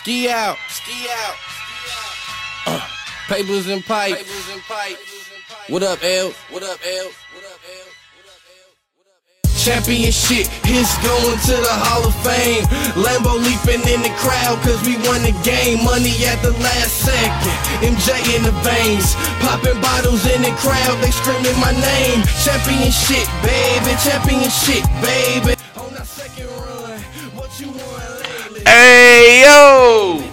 Ski out. Ski out. Uh, papers and pipe. Papers and pipe. What up, L? What up, L? What up, L? Championship hits going to the Hall of Fame. Lambo leaping in the crowd cause we won the game. Money at the last second. MJ in the veins. Popping bottles in the crowd, they screaming my name. Championship, baby. Championship, baby. Hey yo,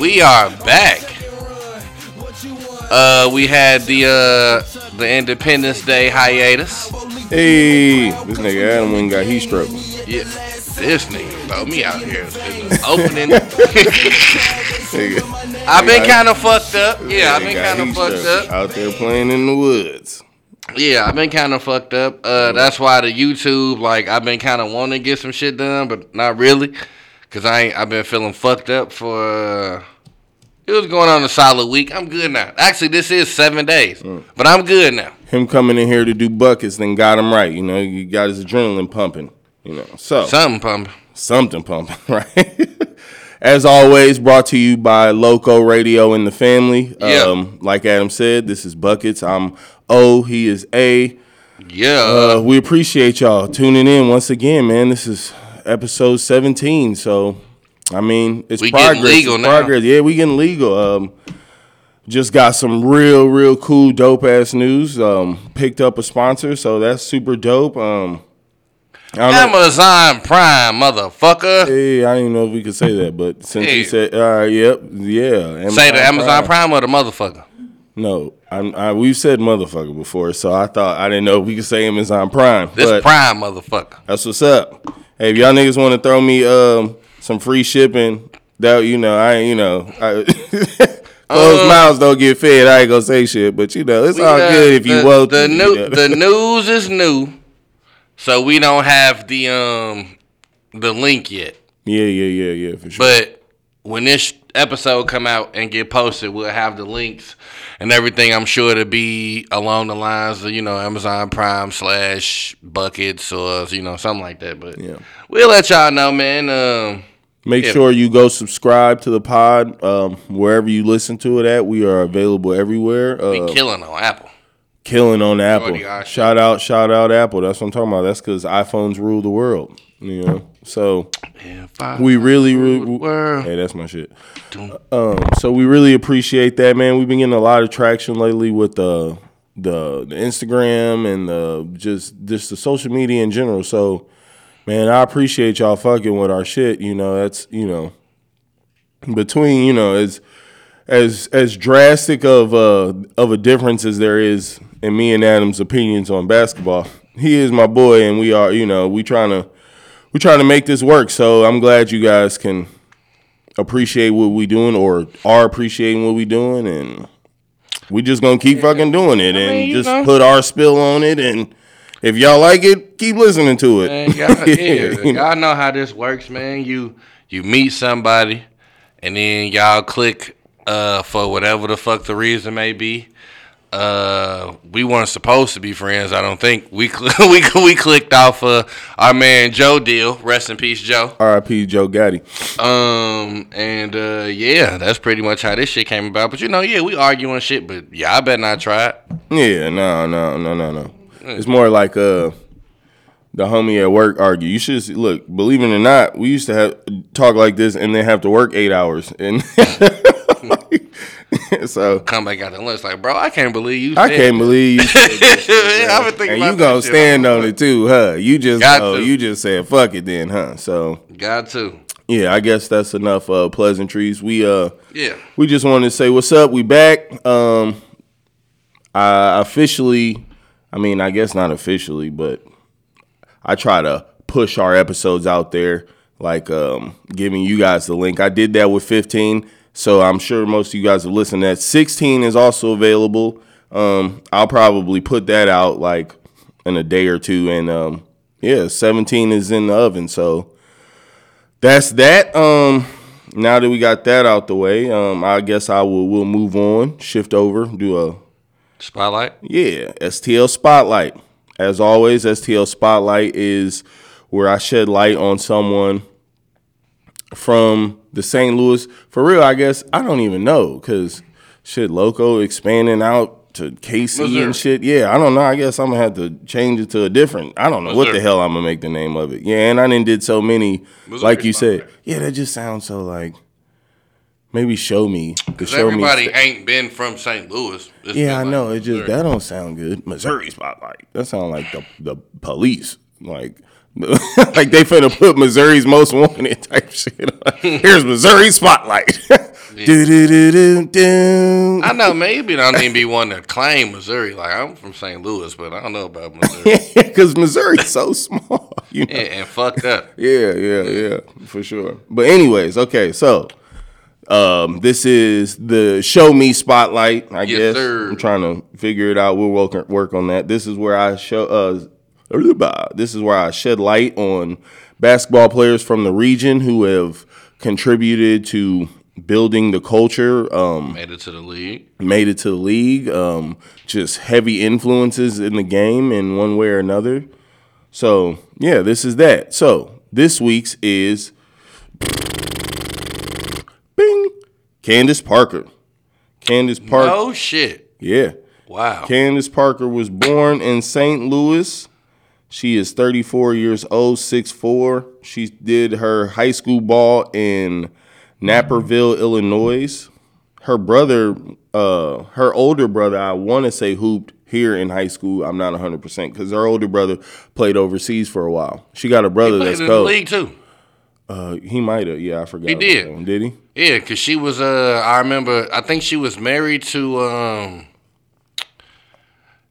we are back. Second run, what you want Uh, we had the uh the Independence Day hiatus. Hey, this nigga Adam went got heat stroke. Yeah, this nigga throw me out here in the opening. I've been kind of fucked up. Yeah, I've been kind of fucked up. Out there playing in the woods. Yeah, I've been kind of fucked up. Uh, that's why the YouTube, like, I've been kind of wanting to get some shit done, but not really, cause I ain't. I've been feeling fucked up for. Uh, it was going on a solid week. I'm good now. Actually, this is seven days, Mm. but I'm good now. Him coming in here to do buckets, then got him right. You know, you got his adrenaline pumping. You know, so Something pumping. something pumping, right? As always, brought to you by Loco Radio and the family. Yeah. Um, like Adam said, this is Buckets. I'm O, he is A. Yeah. Uh, we appreciate y'all tuning in once again, man. This is episode 17, so I mean, it's We getting progress. legal it's now. progress. Yeah, we getting legal. Um, just got some real, real cool, dope ass news. Um, picked up a sponsor, so that's super dope. Um, I know. Amazon Prime, motherfucker. Hey, I didn't even know if we could say that, but since Hey. you said, all right, yep, yeah. Say the Amazon Prime or the motherfucker. No, I'm, I, we've said motherfucker before, so I thought I didn't know if we could say Amazon Prime. This Prime motherfucker. That's what's up. Hey, if y'all niggas want to throw me um some free shipping, that you know, I you know, I, closed mouths don't get fed. I ain't gonna say shit, but you know, it's all got good if you the, want the new you know. the news is new, so we don't have the um the link yet. yeah, yeah, yeah, yeah, for sure. But when this episode come out and get posted, we'll have the links and everything. I'm sure to be along the lines of you know Amazon Prime slash buckets or you know something like that. But Yeah. we'll let y'all know, man. Um, Make yeah. sure you go subscribe to the pod um, wherever you listen to it at. We are available everywhere. we Uh, killing on Apple. killing on Apple. Shout out, shout out Apple. That's what I'm talking about. That's because iPhones rule the world. You know, so we really, really, world. hey, that's my shit. Um, so we really appreciate that, man. We've been getting a lot of traction lately with the the, the Instagram and the just just the social media in general. So, man, I appreciate y'all fucking with our shit. You know, that's you know between you know as as as drastic of a of a difference as there is in me and Adam's opinions on basketball. He is my boy, and we are you know we trying to we trying to make this work. So I'm glad you guys can appreciate what we doing or are appreciating what we doing, and we just gonna keep fucking doing it and mean, you just know. put our spill on it. And if y'all like it, keep listening to it. Man, y'all, yeah, y'all know how this works, man. You you meet somebody, and then y'all click uh, for whatever the fuck the reason may be. Uh, we weren't supposed to be friends. I don't think we cl- we we clicked off uh, our man Joe deal. Rest in peace, Joe. R.I.P. Joe Gaddy. Um, and uh, yeah, that's pretty much how this shit came about. But you know, yeah, we arguing shit, but yeah, I better not try it. Yeah, no, no, no, no, no. It's more like uh the homie at work argue. You should see- look, believe it or not, we used to have talk like this and then have to work eight hours. And so Come back out the lunch like, bro, I can't believe you. I can't that." believe you shit, Yeah. I've been thinking and about you gonna stand on it too, huh? You just Got oh, to. you just said fuck it then, huh? So Got to. yeah, I guess that's enough uh pleasantries. We uh Yeah. we just wanted to say what's up. We back. Um, I officially, I mean, I guess not officially, but I try to push our episodes out there, like um, giving you guys the link. I did that with 15, so I'm sure most of you guys have listened. to That 16 is also available. Um, I'll probably put that out like in a day or two, and um, yeah, 17 is in the oven. So that's that. Um, now that we got that out the way, um, I guess I will will move on, shift over, do a Spotlight. yeah, STL Spotlight. As always, STL Spotlight is where I shed light on someone from the St. Louis. For real, I guess I don't even know because shit, Loco expanding out to KC Missouri. and shit. Yeah, I don't know. I guess I'm gonna have to change it to a different. I don't know what the hell I'm gonna make the name of it. Yeah, and I didn't did so many. Missouri like you said, yeah, that just sounds so like. Maybe show me. Because show everybody me. ain't been from St. Louis. It's Yeah, I like know. It just that don't sound good. Missouri spotlight. That sound like the the police. Like like they finna put Missouri's most wanted type shit. on. Here's Missouri spotlight. do do do do do. I know maybe I don't even be one to claim Missouri. Like I'm from St. Louis, but I don't know about Missouri. Because Missouri's so small. You know? yeah, and fucked up. Yeah, yeah, yeah, for sure. But anyways, okay, so um, this is the show me spotlight. I Yes, guess sir. I'm trying to figure it out. We'll work work on that. This is where I show. Uh, this is where I shed light on basketball players from the region who have contributed to building the culture. Um, Made it to the league. made it to the league. Um, just heavy influences in the game in one way or another. So yeah, this is that. So this week's is Bing Candace Parker. Candace Parker. Oh shit! Yeah. Wow. Candace Parker was born in St. Louis. She is 34 years old, 6'4. She did her high school ball in Naperville, Illinois. Her brother, uh, her older brother, I want to say hooped here in high school. I'm not 100% because her older brother played overseas for a while. She got a brother Played that's in the league too. Uh, he might have. Yeah, I forgot. He did. Did he? Yeah, cause she was. Uh, I remember. I think she was married to. um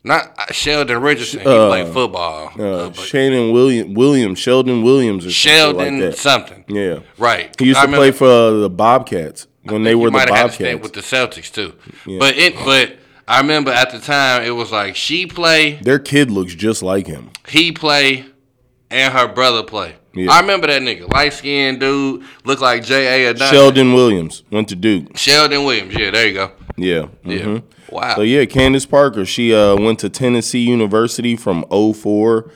Not uh, Sheldon Richardson. He played football. Uh, Uh, Shannon William, Williams, Sheldon Williams, or Sheldon something like something. Yeah. Right. He used I to play for uh, the Bobcats when they He were the might had to Bobcats. with the Celtics too. But it. But I remember at the time it was like she play, Their kid looks just like him. he play, and her brother play. Yeah. I remember that nigga, light skinned dude, looked like J. A. Sheldon Williams went to Duke. Sheldon Williams. Yeah, there you go. Yeah. Yeah. Wow. So yeah, Candace Parker. She uh, went to Tennessee University from 04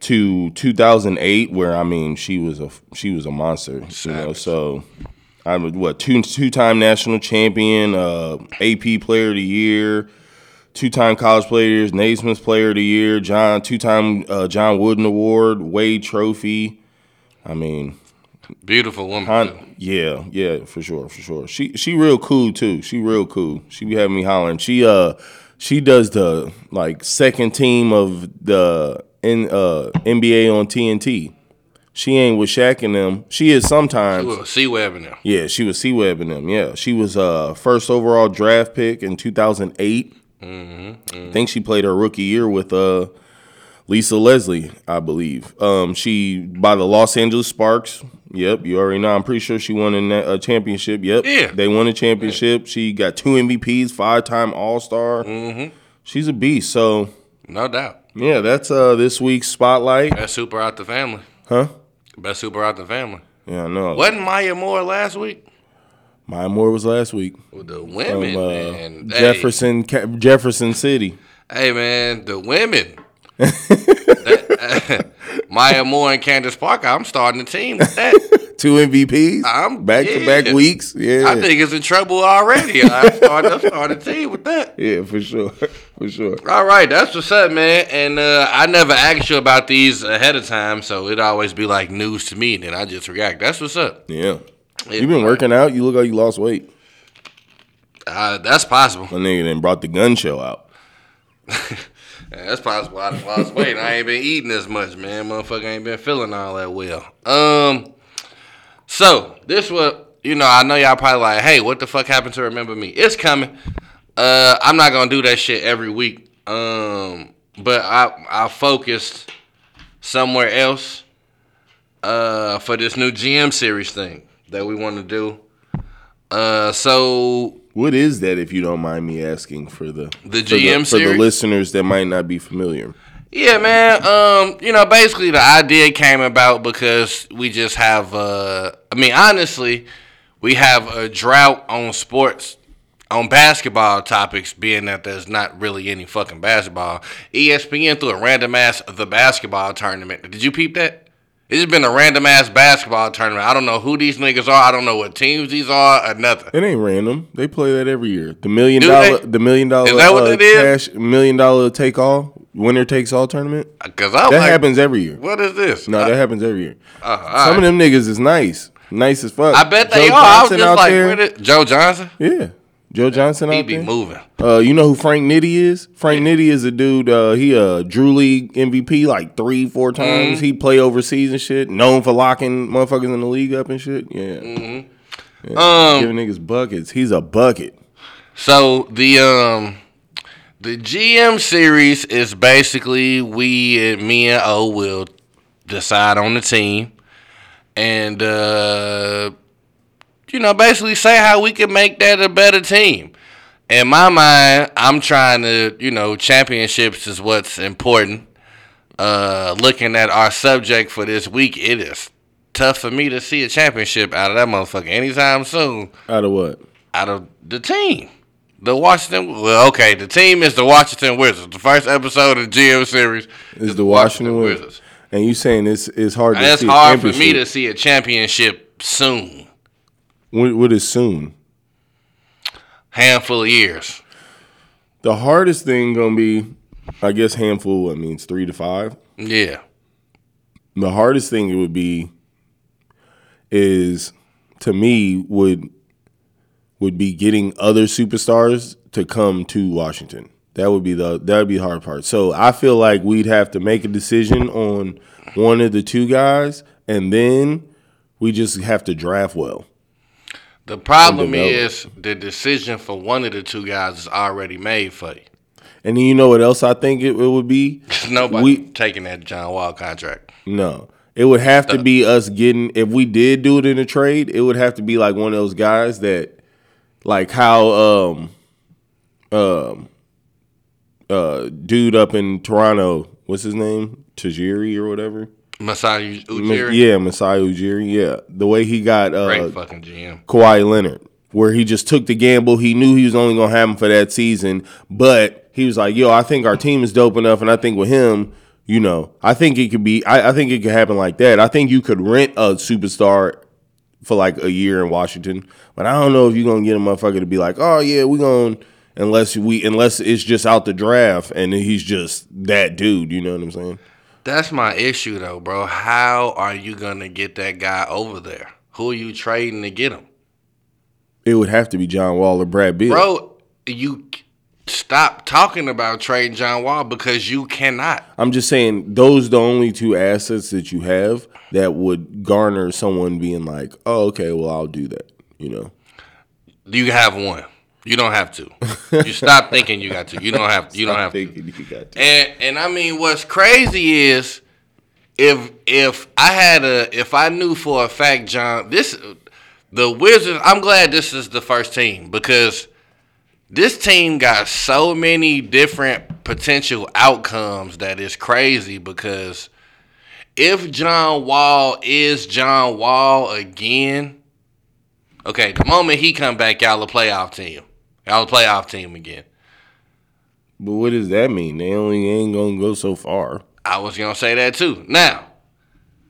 to 2008, where I mean she was a she was a monster. You know, so I'm what two two time national champion, uh, AP Player of the Year, two time College players, Naismith Player of the Year, John two time uh, John Wooden Award, Wade Trophy. I mean, Beautiful woman. Hon- yeah, yeah, for sure, for sure. She she real cool too. She real cool. She be having me hollering. She uh she does the like second team of the in uh NBA on TNT. She ain't with Shaq and them. She is sometimes. C Webb in there. Yeah, she was C Webb and them. Yeah, she was uh first overall draft pick in 2008. I think she played her rookie year with uh Lisa Leslie, I believe. Um, she by the Los Angeles Sparks. Yep, you already know. I'm pretty sure she won a a championship. Yep, Yeah. they won a championship. She got two MVPs, five time All Star. Mm-hmm. She's a beast. So No doubt. yeah, that's uh this week's spotlight. Best super out the family. Huh? Best super out the family. Yeah, I know. Wasn't Maya Moore last week? Maya Moore was last week With the from women, uh, man. Hey, Jefferson Ca- Jefferson City. Hey, man, the women. Maya Moore and Candace Parker. I'm starting a team with that. Two MVPs. I'm- back to back weeks. Yeah, I think it's in trouble already. I started, a team with that. yeah, for sure, for sure. All right, that's what's up, man. And uh, I never asked you about these ahead of time, so it'd always be like news to me, and then I just react. That's what's up. Yeah. Yeah, You been working out? You look like you lost weight. Uh, that's possible. My nigga then brought the gun show out. That's possible. I done lost weight. I ain't been eating as much, man. Motherfucker ain't been feeling all that well. Um, so this what you know. I know y'all probably like, hey, what the fuck happened to remember me? It's coming. Uh, I'm not gonna do that shit every week. Um, but I I focused somewhere else. Uh, for this new GM series thing that we want to do. Uh, so What is that, if you don't mind me asking for the The for GM for the series? listeners that might not be familiar? Yeah, man. Um, you know, basically the idea came about because we just have uh I mean, honestly, we have a drought on sports on basketball topics being that there's not really any fucking basketball. ESPN threw a random ass the basketball tournament. Did you peep that? It's just been a random ass basketball tournament. I don't know who these niggas are. I don't know what teams these are or nothing. It ain't random. They play that every year. The million Do dollar, they? the million dollar, Is that what uh, it is? cash, million dollar take all, winner takes all tournament. Cause I'm That like, happens every year. What is this? No, that happens every year. Uh, Some right. of them niggas is nice, nice as fuck. I bet they Joe are. I was just like, there. where did Joe Johnson? yeah, Joe Johnson He out be there. moving. Uh, you know who Frank Nitty is? Frank Nitty is a dude. Uh, he a Drew League MVP like three, four Mm-hmm. times. He play overseas and shit. Known for locking motherfuckers in the league up and shit. Yeah, Mm-hmm. Um, giving niggas buckets. He's a bucket. So the um the GM series is basically we and me and O will decide on the team and uh you know basically say how we can make that a better team. In my mind, I'm trying to, you know, championships is what's important. Uh looking at our subject for this week, it is tough for me to see a championship out of that motherfucker anytime soon Out of what? out of the team. The Washington. Well, okay, the team is the Washington Wizards. The first episode of the GM series Is the Washington Wizards. And you saying it's it's hard to And it's hard for me to see a championship soon. What, what is soon? Handful of years. The hardest thing gonna be, I guess, handful. What means three to five. Yeah. The hardest thing it would be is to me would would be getting other superstars to come to Washington. That would be the that would be the hard part. So I feel like we'd have to make a decision on one of the two guys, and then we just have to draft well. The problem is the decision for one of the two guys is already made for you. And then you know what else I think it, it would be? Nobody We- taking that John Wall contract. No. It would have to be us getting if we did do it in a trade, it would have to be like one of those guys that like how um um uh dude up in Toronto, what's his name? Tajiri or whatever? Masai Ujiri. Yeah, Masai Ujiri. Yeah. The way he got uh Great fucking GM. Kawhi Leonard, where he just took the gamble. He knew he was only gonna have him for that season, but he was like, "Yo, I think our team is dope enough, and I think with him, you know, I think it could be. I, I think it could happen like that. I think you could rent a superstar for like a year in Washington, but I don't know if you're gonna get a motherfucker to be like, oh yeah, we're gonna unless we unless it's just out the draft and he's just that dude. You know what I'm saying? That's my issue though, bro. How are you gonna get that guy over there? Who are you trading to get him? It would have to be John Wall or Brad Beal. Bro, you stop talking about trading John Wall because you cannot. I'm just saying those the only two assets that you have that would garner someone being like, "Oh, okay, well, I'll do that." You know, You have one. You don't have to. You stop thinking you got to. You don't have. You don't have to. you got to. And and I mean, what's crazy is if if I had a if I knew for a fact, John, this the Wizards. I'm glad this is the first team because this team got so many different potential outcomes that is crazy. Because if John Wall is John Wall again, okay, the moment he come back, y'all a playoff team. Y'all a playoff team again. But what does that mean? They only ain't gonna go so far. I was gonna say that too. Now,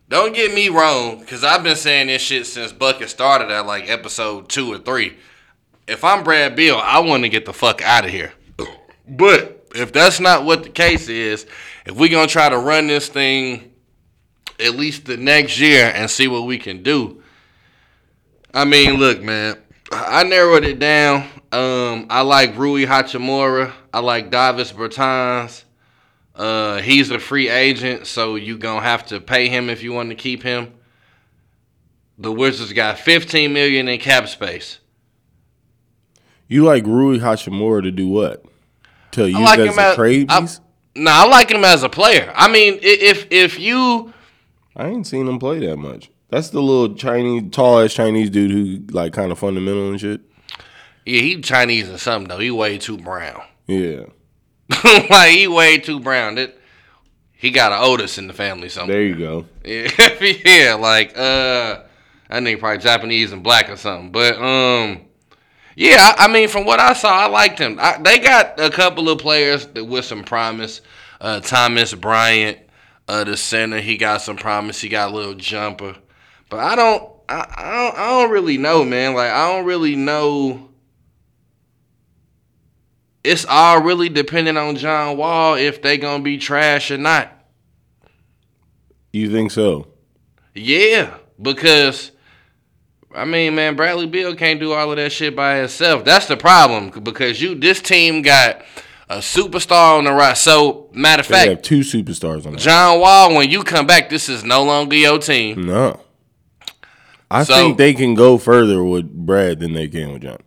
don't get me wrong, because I've been saying this shit since Bucket started at like episode two or three. If I'm Brad Beal, I want to get the fuck out of here. But if that's not what the case is, if we're gonna try to run this thing at least the next year and see what we can do. I mean, look, man, I narrowed it down. Um, I like Rui Hachimura. I like Davis Bertans. Uh, he's a free agent, so you gonna have to pay him if you want to keep him. The Wizards got 15 million in cap space. You like Rui Hachimura to do what? To use like as a trade piece? No, I like him as a player. I mean, if if you I ain't seen him play that much. That's the little Chinese, tall ass Chinese dude who like kind of fundamental and shit. Yeah, he Chinese or something though. He way too brown. Yeah, like he way too brown. That he got an Otis in the family something. there you go. Yeah, yeah, like uh, I think probably Japanese and black or something. But um, yeah, I, I mean, from what I saw, I liked him. I, they got a couple of players that with some promise. Uh, Thomas Bryant, Uh, the center, he got some promise. He got a little jumper, but I don't, I, I don't, I don't really know, man. Like I don't really know. It's all really depending on John Wall if they gonna be trash or not. You think so? Yeah, because I mean, man, Bradley Beal can't do all of that shit by himself. That's the problem because you this team got a superstar on the right. So matter of fact, have two superstars on that. John Wall, when you come back, this is no longer your team. No. I So- think they can go further with Brad than they can with John.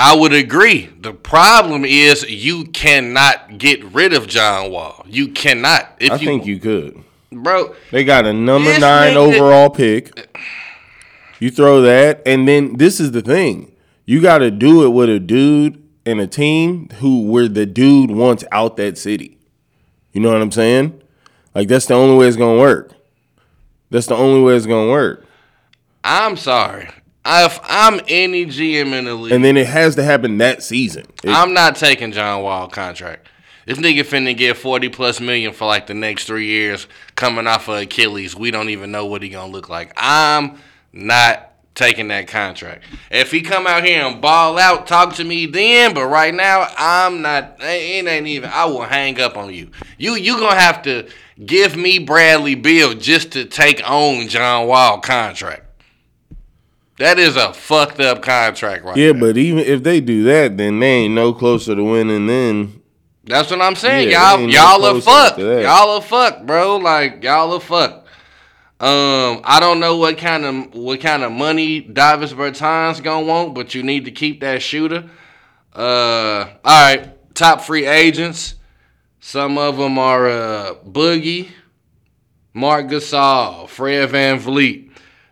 I would agree. The problem is you cannot get rid of John Wall. You cannot. If I you, think you could. bro. They got a number nine overall pick. You throw that, and then this is the thing: you got to do it with a dude and a team who where the dude wants out that city. You know what I'm saying? Like that's the only way it's gonna work. That's the only way it's gonna work. I'm sorry. If I'm any GM in the league, And then it has to happen that season. It- I'm not taking John Wall contract. This nigga finna get 40 plus million for like the next three years coming off of Achilles. We don't even know what he gonna look like. I'm not taking that contract. If he come out here and ball out, talk to me then. But right now, I'm not. It ain't even. I will hang up on you. You you gonna have to give me Bradley Beal just to take on John Wall contract. That is a fucked up contract right yeah, there. but even if they do that, then they ain't no closer to winning. Then That's what I'm saying. Yeah, y'all y'all no are fucked. Y'all are fucked, bro. Like y'all are fucked. Um, I don't know what kind of what kind of money Davis Bertans gonna want, but you need to keep that shooter. Uh, all right, top free agents. Some of them are uh, Boogie, Marc Gasol, Fred VanVleet,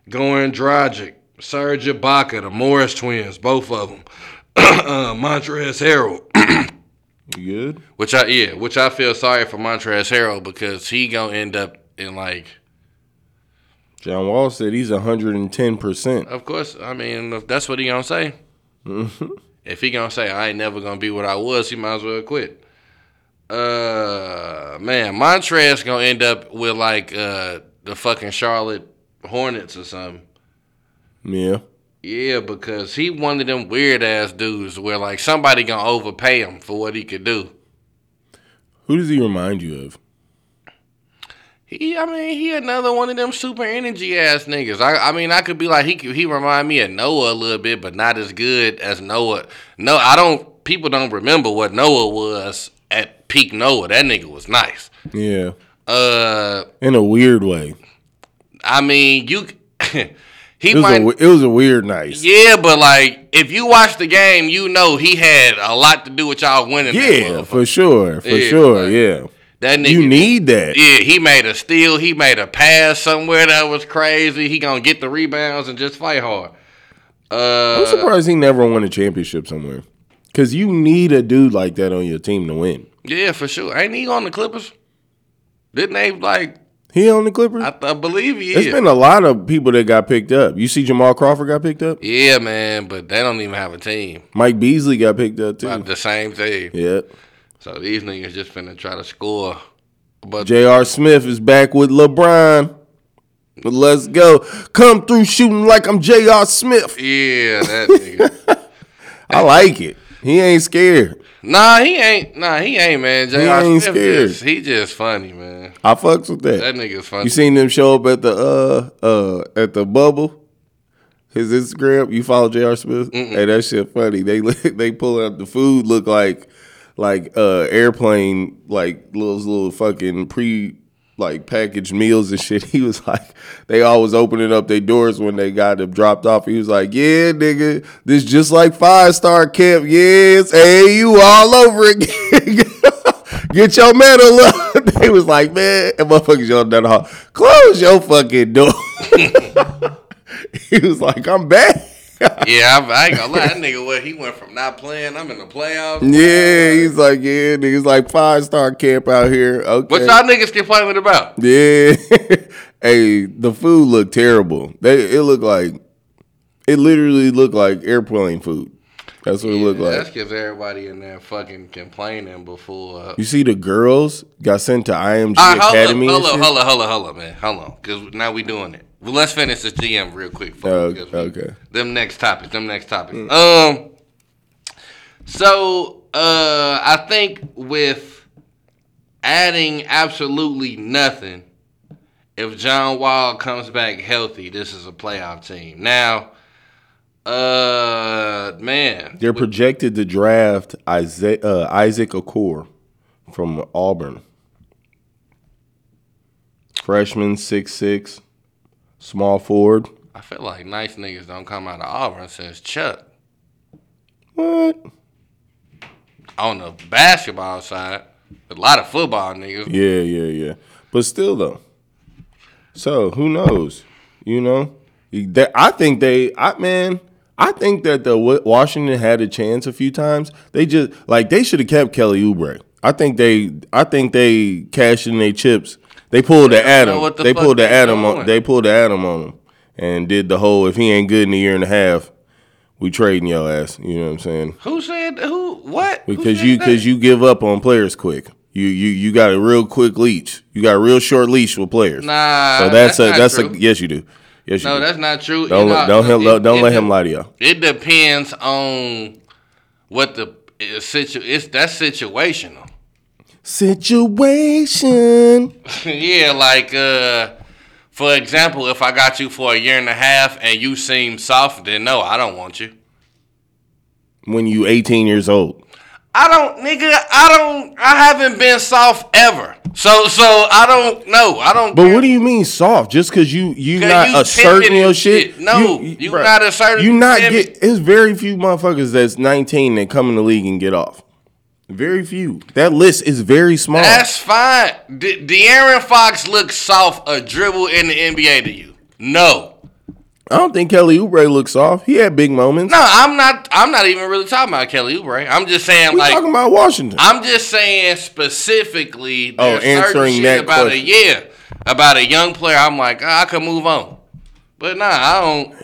Goran Dragic, Serge Ibaka, the Morris twins, both of them. uh, Montrezl Harrell. you good. Which I yeah, which I feel sorry for Montrezl Harrell because he gonna end up in like. John Wall said he's 110 percent. Of course, I mean if that's what he gonna say. if he gonna say I ain't never gonna be what I was, he might as well quit. Uh, man, Montrezl gonna end up with like uh the fucking Charlotte Hornets or something. Yeah. Yeah, because he one of them weird ass dudes where like somebody gonna overpay him for what he could do. Who does he remind you of? He, I mean, he another one of them super energy ass niggas. I, I mean, I could be like he, he remind me of Noah a little bit, but not as good as Noah. No, I don't. People don't remember what Noah was at peak Noah. That nigga was nice. Yeah. Uh, In a weird way. I mean, you, he It was, might. a, it was a weird night. yeah, but like, if you watch the game, you know he had a lot to do with y'all winning. Yeah, for sure. For Yeah, sure. like, yeah. that nigga. You need that. Yeah, he made a steal. He made a pass somewhere that was crazy. He gonna get the rebounds and just fight hard. Uh, I'm surprised he never won a championship somewhere. Cause you need a dude like that on your team to win. yeah, for sure. Ain't he on the Clippers? Didn't they like? He on the Clippers? I, I believe he There's is. been a lot of people that got picked up. You see Jamal Crawford got picked up? yeah, man, but they don't even have a team. Mike Beasley got picked up too. About the same thing. Yeah. So these niggas just finna try to score. But J.R. Smith is back with LeBron. But let's go. Come through shooting like I'm J.R. Smith. yeah, that nigga. I like it. He ain't scared. Nah, he ain't. Nah, he ain't, man. J.R. ain't Smith scared. just he just funny, man. I fucks with that. That nigga's funny. You seen them show up at the uh uh at the bubble? His Instagram. You follow J.R. Smith? Hey, that shit funny. They they pull out the food look like like uh airplane like little little fucking pre like packaged meals and shit. He was like, they always opening up their doors when they got them dropped off. He was like, yeah, nigga, this just like five star camp. Yes, hey, you all over again. Get your medal up. they was like, man, and motherfuckers yelling down the hall, close your fucking door. he was like, I'm back. Yeah, I, I ain't gonna lie. That nigga, what he went from not playing, I'm in the playoffs. Yeah, he's like, yeah, niggas like five star camp out here. Okay. What y'all niggas complaining about? Yeah. hey, the food looked terrible. They it looked like it literally looked like airplane food. That's what it looked like. That's because everybody in there fucking complaining before. Uh, You see, the girls got sent to IMG Academy. hold up, hold up, hold up, hold up, man. Hold on, because now we doing it. Well, let's finish this GM real quick. Oh, we- okay. Them next topics. Them next topics. Um. So, uh, I think with adding absolutely nothing, if John Wall comes back healthy, this is a playoff team. Now, uh, man, They're projected to draft Isaac, uh, Isaac Okoro from Auburn. Freshman, six six, small forward. I feel like nice niggas don't come out of Auburn since Chuck. What? on the basketball side, a lot of football niggas. Yeah, yeah, yeah. But still, though. So who knows? You know, I think they. I man, I think that the Washington had a chance a few times. They just like they should have kept Kelly Oubre. I think they. I think they cashed in their chips. They pulled the Adam. the They pulled the Adam. On, they pulled the Adam on him and did the whole. If he ain't good in a year and a half, we trading your ass. You know what I'm saying? Who said who? What? Because said you because you give up on players quick. You you you got a real quick leash. You got a real short leash with players. Nah, So that's, that's a that's true. a yes you do. Yes you No, do. that's not true. don't let, don't him, it- don't it let him lie to y'all. It depends on what the uh, situ. It's that's situational. Situation. yeah, like uh, for example, if I got you for a year and a half and you seem soft, then no, I don't want you. When you 18 years old. I don't, nigga. I don't. I haven't been soft ever. So, so I don't know. I don't. But care. what do you mean soft? Just because you you not you asserting your shit? shit. No, you bruh, not asserting, You not get. It's very few motherfuckers that's 19 that come in the league and get off. Very few. That list is very small. That's fine. De- De'Aaron Fox looks soft a dribble in the NBA to you? No. I don't think Kelly Oubre looks soft. He had big moments. No, I'm not. I'm not even really talking about Kelly Oubre. I'm just saying, we like, talking about Washington. I'm just saying specifically. Oh, answering shit that about question. a yeah about a young player. I'm like, ah, I could move on, but nah, I don't.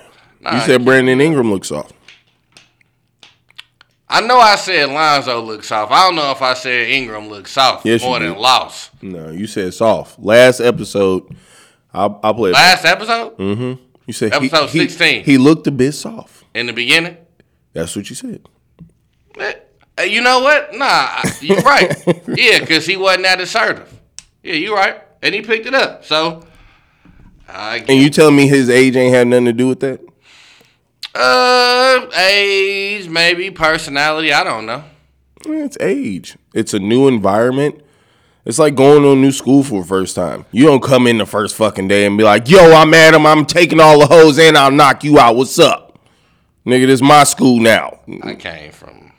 Nah, you said Brandon Ingram looks soft. I know I said Lonzo looks soft. I don't know if I said Ingram looks soft Yes, more than lost. No, you said soft. Last episode, I'll, I'll play. it. Last episode Mm hmm. You said episode he, 16. He looked a bit soft. in the beginning. That's what you said. Eh, eh, You know what? Nah, you're right. yeah, because he wasn't that assertive. Yeah, you're right. And he picked it up. So, I And you telling me his age ain't had nothing to do with that? Uh, age, maybe personality. I don't know. It's age. It's a new environment. It's like going to a new school for the first time. You don't come in the first fucking day and be like, "Yo, I'm Adam. I'm taking all the hoes and I'll knock you out. What's up, nigga? This my school now." I came from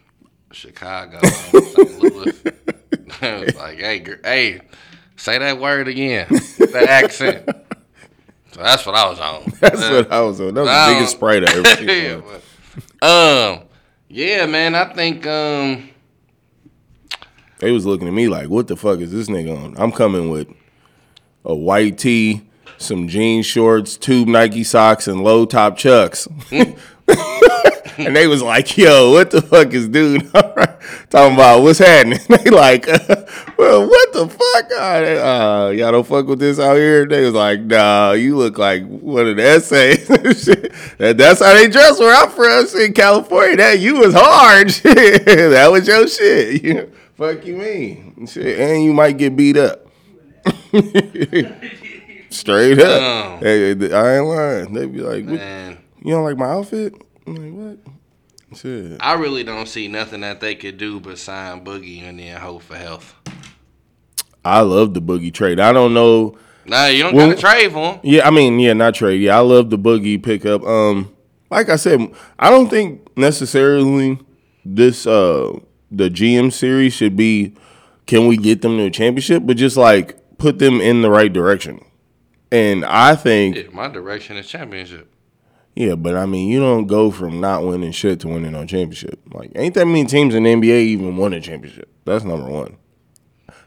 Chicago, St. Louis. I was like, hey, hey, say that word again. That accent. So that's what I was on. That's what I was on. That was the biggest sprite I ever seen. yeah, um, yeah, man. I think um, They was looking at me like, "What the fuck is this nigga on?" I'm coming with a white tee, some jean shorts, tube Nike socks, and low top chucks. and they was like, "Yo, what the fuck is dude?" Talking about what's happening. they like, "Well, what the fuck? Uh, y'all don't fuck with this out here." They was like, "Nah, you look like one of the essays." That, that's how they dress where I'm from. Shit, in California, that you was hard. Shit. that was your shit. You- fuck you mean? Shit, and you might get beat up. Straight up. Hey, I ain't lying. They be like, man, you don't like my outfit? I'm like, what? Shit. I really don't see nothing that they could do but sign Boogie and then hope for health. I love the boogie trade. I don't know. Nah, you don't Well- gotta trade for him. Yeah, I mean, yeah, not trade. Yeah, I love the boogie pickup. Um, like I said, I don't think necessarily this uh the GM series should be can we get them to a championship, but just like put them in the right direction. And I think Yeah, my direction is championship. Yeah, but I mean, you don't go from not winning shit to winning on championship. Like, ain't that many teams in the NBA even won a championship? That's number one.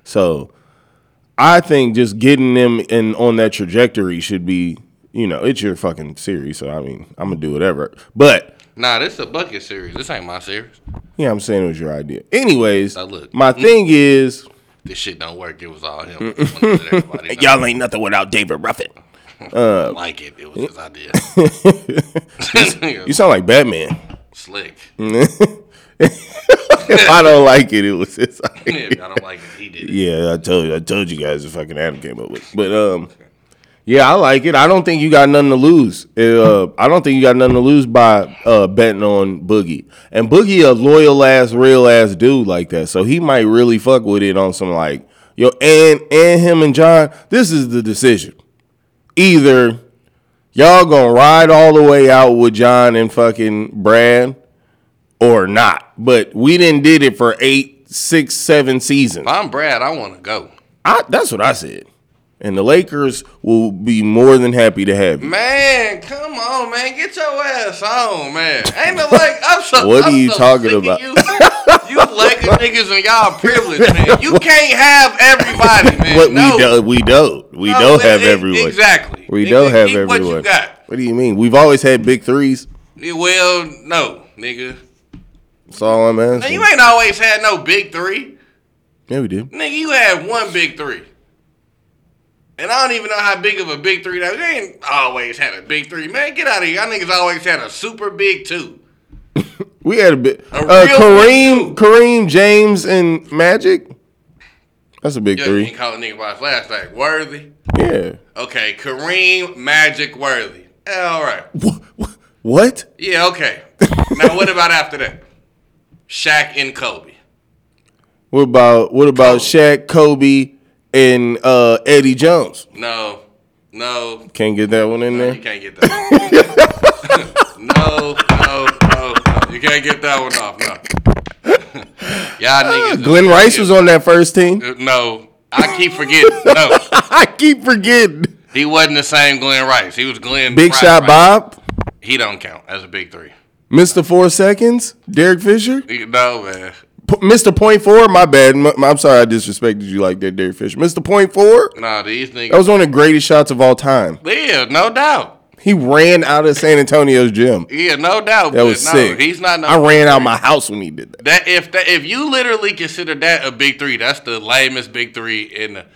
So, I think just getting them in on that trajectory should be, you know, it's your fucking series. So I mean, I'm gonna do whatever. But Nah, this is a bucket series. This ain't my series. Yeah, I'm saying it was your idea. Anyways, Now look. my thing is, This shit don't work. It was all him. Wanted to let everybody know. y'all ain't nothing without David Ruffin. I uh, like it. It was his idea. You sound like Batman. Slick. If I don't like it, it was his Yeah, idea. I don't like it. He did it. Yeah, I told you, I told you guys the fucking Adam came up with. But um, yeah, I like it. I don't think you got nothing to lose. Uh, I don't think you got nothing to lose by uh betting on Boogie. And Boogie a loyal ass, real ass dude like that, so he might really fuck with it on some like yo. And and him and John, this is the decision. Either y'all gonna ride all the way out with John and fucking Brad, or not. But we didn't did it for eight, six, seven seasons. If I'm Brad, I want to go. I, that's what I said. And the Lakers will be more than happy to have you. Man, come on, man. Get your ass on, man. Ain't no like I'm so What are I'm you so talking about? You, you Laker niggas and y'all privileged, man. You can't have everybody, man. What no. we don't, we don't, we No, don't have e- everyone. Exactly. We Nigga, don't have keep everyone. What you got? What do you mean? We've always had big threes. Well, no, nigga. That's all I'm Now, you ain't always had no big three. yeah, we did. Nigga, you had one big three. And I don't even know how big of a big three that You ain't always had a big three. Man, get out of here. Y'all niggas always had a super big two. We had a bit. A Uh, Kareem, Kareem, James, and Magic. That's a big Yo, you three. ain't calling nigga by his last name. Worthy. Yeah. Okay, Kareem Magic Worthy. All right. What? Yeah, okay. now what about after that? Shaq and Kobe. What about what about Kobe. Shaq, Kobe, and uh, Eddie Jones? No, no, Can't get that one in you there. can't get that. no, no, no, no. You can't get that one off. No. Y'all niggas. Glen Rice was on that first team. No, I keep forgetting. No, I keep forgetting. he wasn't the same Glen Rice. He was Glen. Big Rice Shot Rice. Bob, He don't count as a big three. Mr. Four Seconds, Derek Fisher, No man. P- Mr. Point Four. My bad. I'm sorry I disrespected you like that, Derek Fisher. Mr. Point Four. Nah, these niggas. That was one of the greatest shots of all time. yeah, no doubt. He ran out of San Antonio's gym. Yeah, no doubt. That was no, sick. He's not. No I ran out my house when he did that. That if that if you literally consider that a big three, that's the lamest big three in the in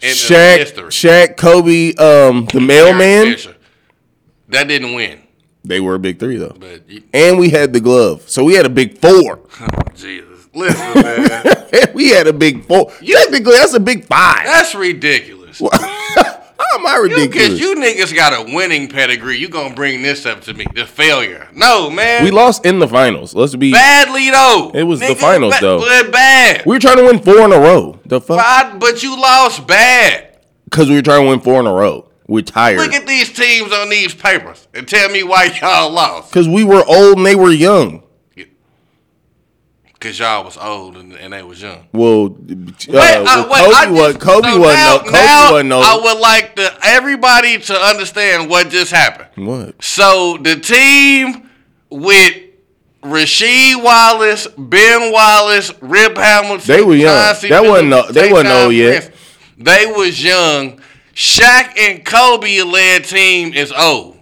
the history. Shaq, Kobe, um, the mailman. That didn't win, They were a big three though, but you, and we had the glove, so we had a big four. Jesus, listen, man, we had a big four. You, Technically, that's a big five. that's ridiculous. How am I Because ridiculous? you niggas got a winning pedigree, you gonna bring this up to me? The failure? No, man. we lost in the finals. Let's be. badly though. It was the finals, ba- though. But bad. We were trying to win four in a row. The fuck? But, but you lost bad. Because we were trying to win four in a row. We're tired. Look at these teams on these papers and tell me why y'all lost. Because we were old and they were young. Cause y'all was old and, and they was young. Well, uh, Wait, well, uh, wait, Kobe was just- Kobe so wasn't now, no, Kobe now wasn't. I would like the everybody to understand what just happened. what? So the team with Rasheed Wallace, Ben Wallace, Rip Hamilton, They were young. That wasn't no- they wasn't old yet. They was young. Shaq and Kobe led team is old.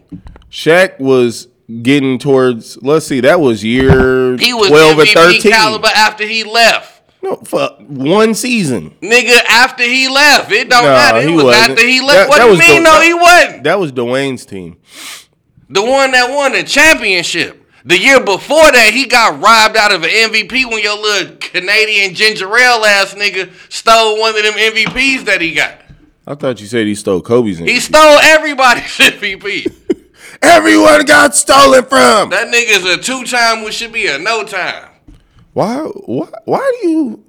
Shaq was getting towards. Let's see, that was year He was twelve or thirteen. caliber after he left. No, fuck, one season. Nigga, after he left. It don't Nah, matter. It was wasn't. after he That- left. what that do you mean? the- no, he wasn't. That was Dwyane's team. The one that won the championship. The year before that, he got robbed out of an MVP when your little Canadian ginger ale ass nigga stole one of them MVPs that he got. I thought you said he stole Kobe's. He stole everybody's MVP. Everyone got stolen from. that nigga's a two time, which should be a no time. Why? Why? Why do you?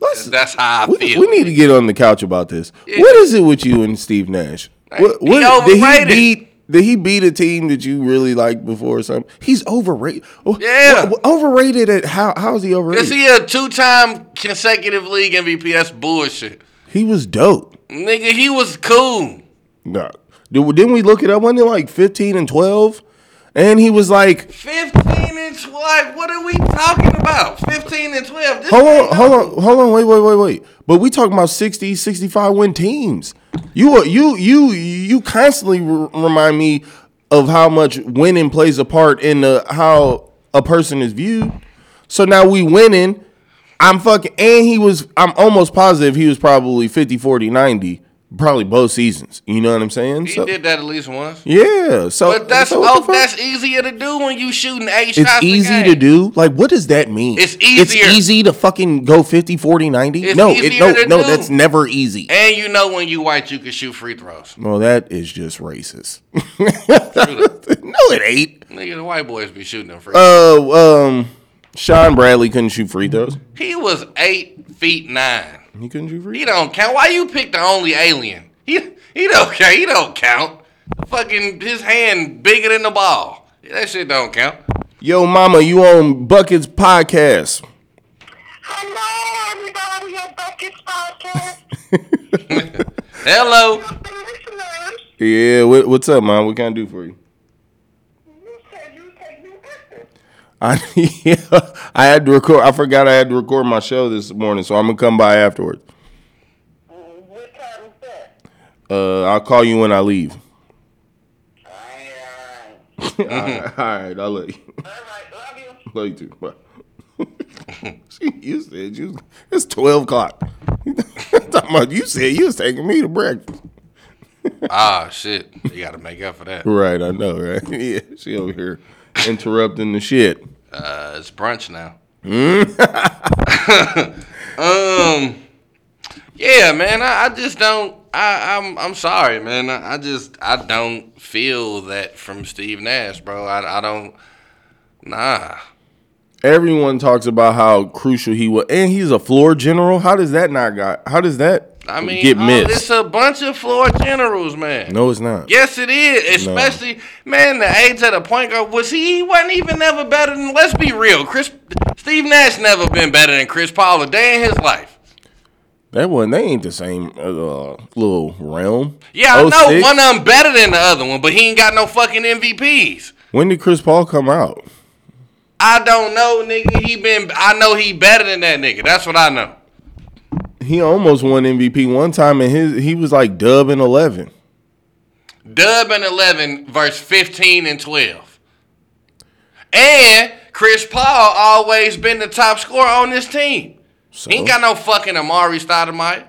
Let's. That's how I We, feel. we need to get on the couch about this. Yeah. What is it with you and Steve Nash? What, he what, did he beat? Did he beat a team that you really liked before or something? He's overrated. Oh, Yeah. what- what- overrated at how? How is he overrated? Is he a two time consecutive league MVP? That's bullshit. He was dope. Nigga, he was cool. No, Did- didn't we look it up? Wasn't it like fifteen and twelve? And he was like, 15 and 12. What are we talking about? 15 and 12. This hold on, hold on, hold on, wait, wait, wait, wait. But we talking about 60, 65 win teams. You are you you you constantly r- remind me of how much winning plays a part in the how a person is viewed. So now we winning. I'm fucking and he was I'm almost positive he was probably 50 40 90 probably both seasons. You know what I'm saying? He So did that at least once. yeah, so But that's so oh, that's easier to do when you shooting eight it's shots. a easy to do. Like what does that mean? It's easier. It's easy to fucking go 50 40 90? It's no, it, no, no, do. that's never easy. And you know when you white, you can shoot free throws. Well, that is just racist. No, it ain't. Nigga, the white boys be shooting them free. Uh, um, Shawn Bradley couldn't shoot free throws. he was eight feet nine. He couldn't shoot free. He don't count. Why you pick the only alien? He he don't count. He don't count. Fucking his hand bigger than the ball. That shit don't count. Yo, mama, you on Buckets podcast? Hello, everybody at Buckets Podcast. Hello. Yeah, what, what's up, mom? What can I do for you? you said you take new business. I yeah, I had to record. I forgot I had to record my show this morning, so I'm gonna come by afterwards. What time is that? Uh, I'll call you when I leave. Alright. all, right, all right, I'll let you. Alright, love you. Love you too. Bye. you said you. It's twelve o'clock. Talking about you said you was taking me to breakfast. Ah shit. You gotta make up for that. Right, I know, right? Yeah, she over here interrupting the shit. Uh, it's brunch now. Hmm? um, yeah, man. I, I just don't. I, I'm I'm sorry, man. I, I just I don't feel that from Steve Nash, bro. I I don't. Nah. Everyone talks about how crucial he was, and he's a floor general. How does that not got? How does that I mean, get oh, missed? it's a bunch of floor generals, man. no, it's not. Yes, it is. Especially, man, the age of the point guard was he? He wasn't even never better than. Let's be real, Chris. Steve Nash never been better than Chris Paul a day in his life. That one, they ain't the same uh, little realm. Yeah, I know one of them better than the other one, but he ain't got no fucking MVPs. When did Chris Paul come out? I don't know, nigga. He been. I know he better than that nigga. That's what I know. He almost won MVP one time, and his he was like dub in eleven. Dub and eleven versus fifteen and twelve. And Chris Paul always been the top scorer on this team. So He ain't got no fucking Amar'e Stoudemire.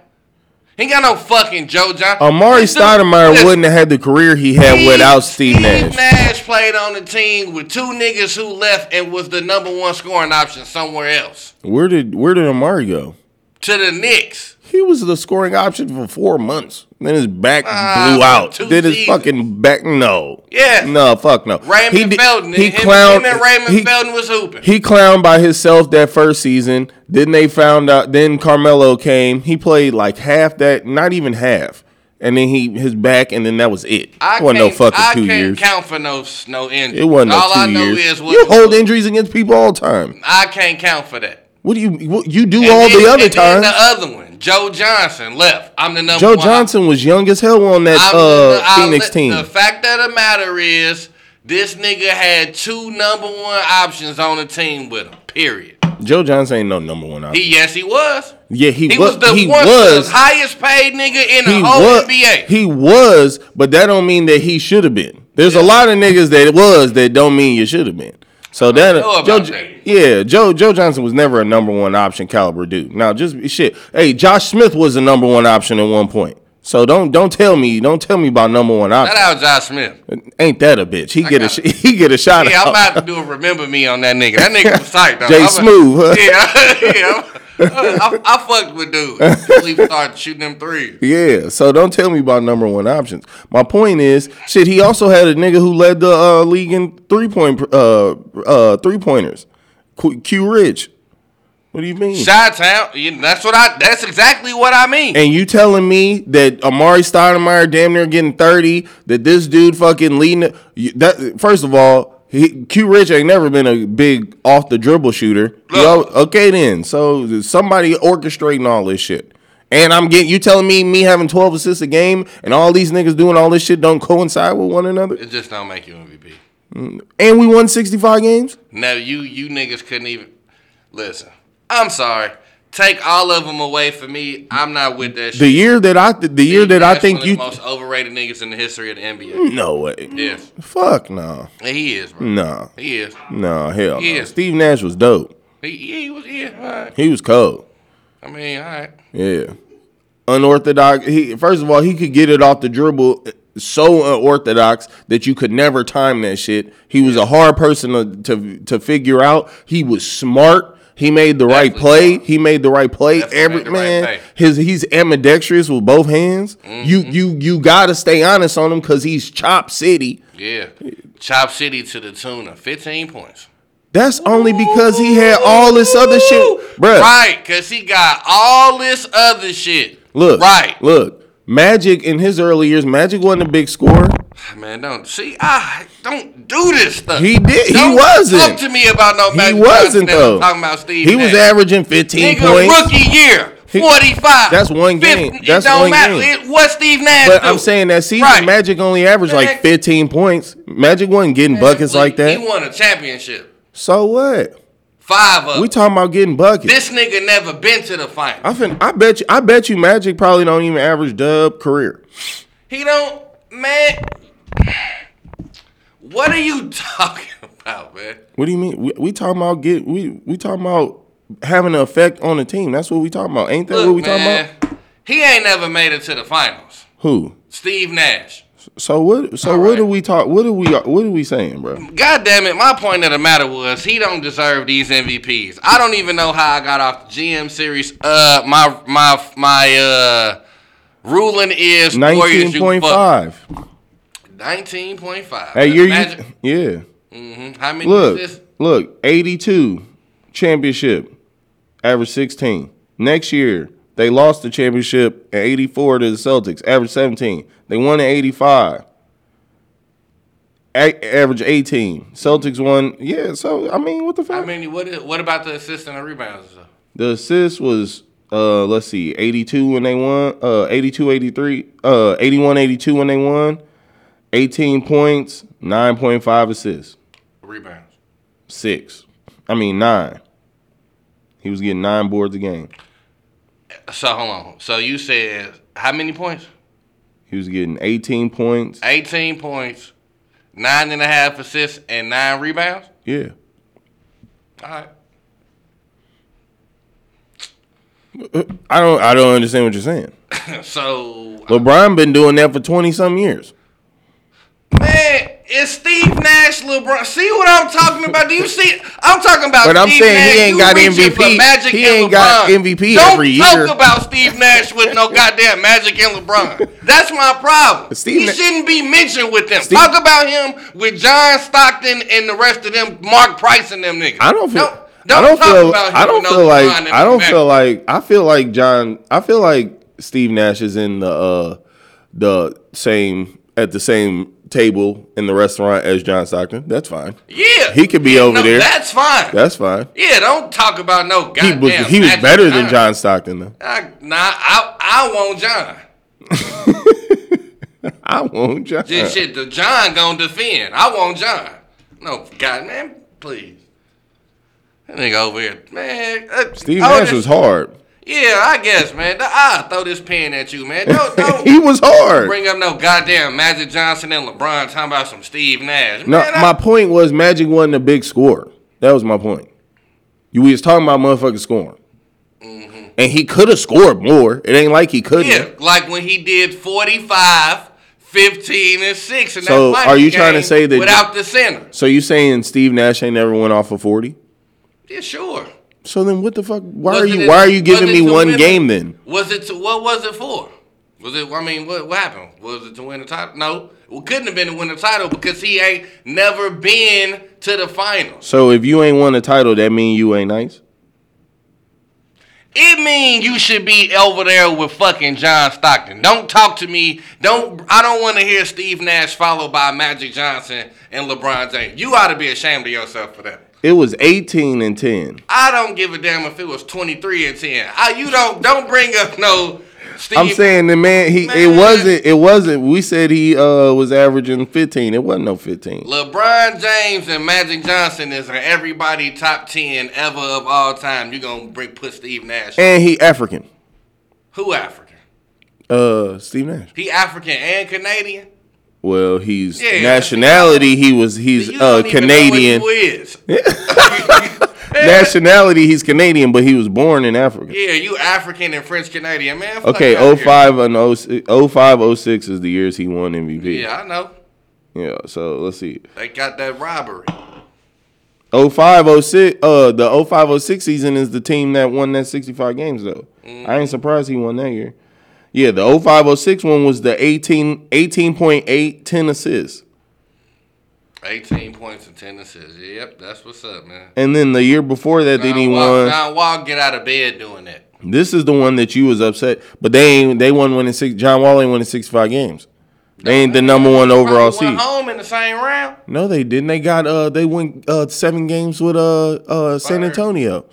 He ain't got no fucking Joe Johnson. Amar'e This Stoudemire wouldn't have had the career he had Steve- without Steve Nash. Steve Nash played on the team with two niggas who left and was the number one scoring option somewhere else. Where did where did Amar'e go? To the Knicks. He was the scoring option for four months. Then his back Ah, blew out. Then his seasons. fucking back no. Yeah. No, fuck no. Raymond He did- Felton. He him, clowned. him and Raymond he, Felton was hooping. he clowned by himself that first season. Then they found out. Then Carmelo came. He played like half that, not even half. And then he his back, and then that was it. I it wasn't no can't- fucking I two can't years. count for no no injuries. It wasn't no All two I know years. is what you hold injuries against people all the time. I can't count for that. What do you what, you do And all then- the other and then times? the other one, Joe Johnson left. I'm the number one. Joe one. Johnson was young as hell on that uh, the- Phoenix team. The fact of the matter is, this nigga had two number one options on the team with him. Period. Joe Johnson ain't no number one option. He yes, he was. yeah, he, He was. was the he one was. the highest paid nigga in the whole was. NBA. He was, but that don't mean that he should have been. There's a lot of niggas that was that don't mean you should have been. So about Joe, that. yeah, Joe Joe Johnson was never a number one option caliber dude. Now just shit. Hey, Josh Smith was a number one option at one point. So don't don't tell me don't tell me about number one Shout option. out Josh Smith. Ain't that a bitch? He get a sh- he get a shot Yeah, I'm about to do a remember me on that nigga. That nigga was tight though. Jay I'm a- Smooth. Huh? Yeah, yeah. I, I, I fucked with dude he started shooting them threes. Yeah, so don't tell me about number one options. My point is, shit. He also had a nigga who led the uh, league in three point uh uh three pointers. Q, Q Rich. What do you mean? Shots out. That's what I. That's exactly what I mean. and you telling me that Amar'e Stoudemire damn near getting thirty? That this dude fucking leading that? First of all, he, Q Rich ain't never been a big off the dribble shooter. Look. al- okay, then. So somebody orchestrating all this shit. And I'm getting you telling me me having 12 assists a game and all these niggas doing all this shit don't coincide with one another. It just don't make you MVP. Mm. And we won 65 games. No, you you niggas couldn't even listen. I'm sorry. take all of them away from me. I'm not with that shit. The year that I the year that I think one of you most overrated niggas in the history of the NBA. no way. Yes, Fuck no. He is, bro. No. He is. No, hell no. Yeah. Steve Nash was dope. He, he was. Yeah, right. He was cold. I mean, all right. Yeah. Unorthodox. He first of all, he could get it off the dribble uh, so unorthodox that you could never time that shit. He was a hard person to to, to figure out. He was smart. He made the right play. He made the right play. Definitely Every right man. Mm-hmm. his he's ambidextrous with both hands. You you you gotta stay honest on him because he's chop city. Yeah. Chop City to the tune of 15 points. That's only because he had all this other shit, bro. Right, because he got all this other shit. Look, Right. Look, Magic in his early years, Magic wasn't a big scorer. Ah, man, don't see. I don't do this stuff. He did- he Don't wasn't. Talk to me about no. He wasn't though. Talking about Steve. He was averaging 15 Nigga, points. rookie year, 45. That's one game. 50, That's don't one matter. game. It, what Steve Nash But do? I'm saying that season, Right. Magic only averaged like 15 points. Magic wasn't getting buckets He- like that. He won a championship. So what? Five of We talking about getting buckets. This nigga never been to the final. I fin- I bet you. I bet you. Magic probably don't even average dub career. He don't, man. What are you talking about, man? What do you mean? We, we talking about get. We we talking about having an effect on the team. That's what we talking about. Ain't that Look, what we talking about? he ain't never made it to the finals. Who? Steve Nash. So what? So All what right. are we talk? What are we? What are we saying, bro? God damn it, my point of the matter was he don't deserve these MVPs. I don't even know how I got off the GM series. Uh my my my uh ruling is Nineteen point fuck. Nineteen point five. Hey, you're you, yeah. Mhm. How many Look, look, 82 championship, average 16. Next year, they lost the championship at 84 to the Celtics, average 17. They won at 85, a- average 18. Celtics won, yeah, so, I mean, what the fuck? How fuck? many what is, what about the assist and the rebounds stuff? The assist was, uh, let's see, 82 when they won, uh, 82, 83, uh, 81, 82 when they won, 18 points, 9.5 assists. Rebounds. Six. I mean nine. He was getting nine boards a game. So hold on. So you said how many points? He was getting 18 points. 18 points, nine and a half assists, and nine rebounds? Yeah. All right. I don't I don't understand what you're saying. So LeBron been doing that for 20 some years. It's Steve Nash, LeBron. See what I'm talking about? Do you see? I'm talking about. But I'm Steve saying he ain't You got MVP. Magic He ain't got. MVP Don't every talk about Steve Nash with no goddamn Magic and LeBron. That's my problem. Steve he Na- shouldn't be mentioned with them. Steve- talk about him with John Stockton and the rest of them, Mark Price and them niggas. I don't feel Don't, don't I don't talk feel I don't feel like I don't feel like I feel like John I feel like Steve Nash is in the uh the same at the same table in the restaurant as John Stockton. That's fine. Yeah, He could be Yeah, over no, there. That's fine. That's fine. yeah, don't talk about no He goddamn. was he was better than John Stockton though. I, nah, I I want John. I won't John. This shit, the John gonna defend. I want John. No, God, man, please. That nigga over here, man. Uh, Steve oh, Nash was hard. Yeah, I guess, man. I throw this pen at you, man. Don't, don't he was hard. bring up no goddamn Magic Johnson and LeBron talking about some Steve Nash. No, Man, I- my point was Magic wasn't a big scorer. That was my point. You we was talking about motherfucking scoring. And he could have scored more. It ain't like he couldn't. Mm-hmm. yeah, like when he did 45, 15, and 6 in So, that are you trying to say that- without the center. So you saying Steve Nash ain't never went off of 40? Yeah, sure. So then what the fuck why Was are you in- why are you giving me one game then? Was it to what was it for? Was it? I mean, what what happened? Was it to win the title? No, it couldn't have been to win the title because he ain't never been to the finals. So if you ain't won a title, that mean you ain't nice? It mean you should be over there with fucking John Stockton. Don't talk to me. Don't. I don't want to hear Steve Nash followed by Magic Johnson and LeBron James. You ought to be ashamed of yourself for that. It was 18 and 10. I don't give a damn if it was 23 and 10. I, you don't don't bring up no Steve, I'm saying the man he it wasn't it wasn't we said he uh was averaging 15. It wasn't no 15. LeBron James and Magic Johnson is an everybody top ten ever of all time. You're gonna bring put Steve Nash? And he African. Who African? Uh Steve Nash. He African and Canadian. Well, he's Yeah, nationality he was he's uh Canadian. Nationality he's Canadian, but he was born in Africa. Yeah, you African and French Canadian man. Okay, outta 05 and 06, 05, 06 is the years he won MVP. Yeah, I know. Yeah, so let's see. They got that robbery. 05, 06, uh, the 05, 06 season is the team that won that 65 games, though. I ain't surprised he won that year. Yeah, the 05, 06 one was the 18, 18.8, 10 assists. 18 points and 10 assists. Yep, that's what's up, man. And then the year before that, John Wall, won. John Wall get out of bed doing that. This is the one that you was upset, but they ain't, they won winning six. John Wall ain't winning 65 games. They ain't the number one overall seed. home in the same round. No, they didn't. They got uh, they went uh seven games with uh uh San Fire.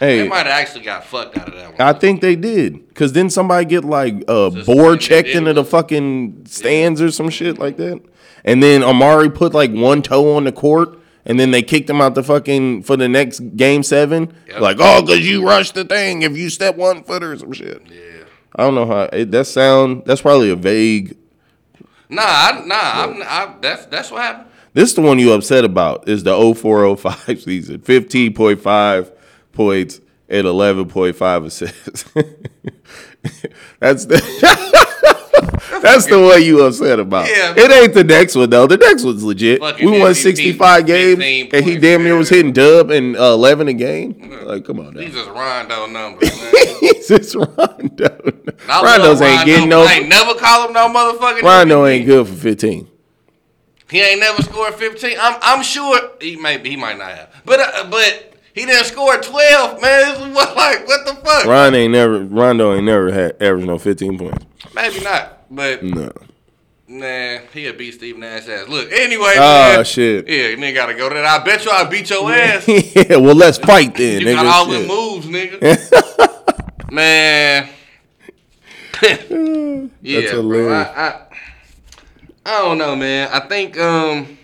Antonio. They might have actually got fucked out of that one. I think they did. Cause didn't somebody get like uh Just board checked into the fucking stands or some shit like that? And then Amar'e put like one toe on the court, and then they kicked him out the fucking for the next game seven. Yep. Like, oh, cause you rushed the thing. If you step one foot or some shit. yeah. I don't know how it, that sound. That's probably a vague. Nah, I, nah, I'm, I, that's that's what happened. This is the one you upset about is the 0405 season. 15.5 points and 11.5 assists. That's the That's the one you upset about. Yeah. It ain't the next one though. The next one's legit. We won MVP, 65 games 15 and he damn near was hitting dub and uh, 11 a game. Like come on now. These is Rondo numbers, man. He's just Rondo. Rondo's ain't Rondo, getting no I ain't never call him no motherfucking. Rondo MVP. ain't good for 15. He ain't never scored 15. I'm I'm sure he may he might not have, but uh, but he didn't score 12. Man, what like what the fuck? Ron ain't never Rondo ain't never had averaged no 15 points. Maybe not, but No. nah, he'll beat Steve Nash ass. Look, anyway, Oh man, shit. yeah, nigga gotta go to that. I bet you I'll beat your ass. yeah, well let's fight then. You nigga. got all the moves, nigga. Man. yeah, That's bro. hilarious. I, I, I don't know, man. I think um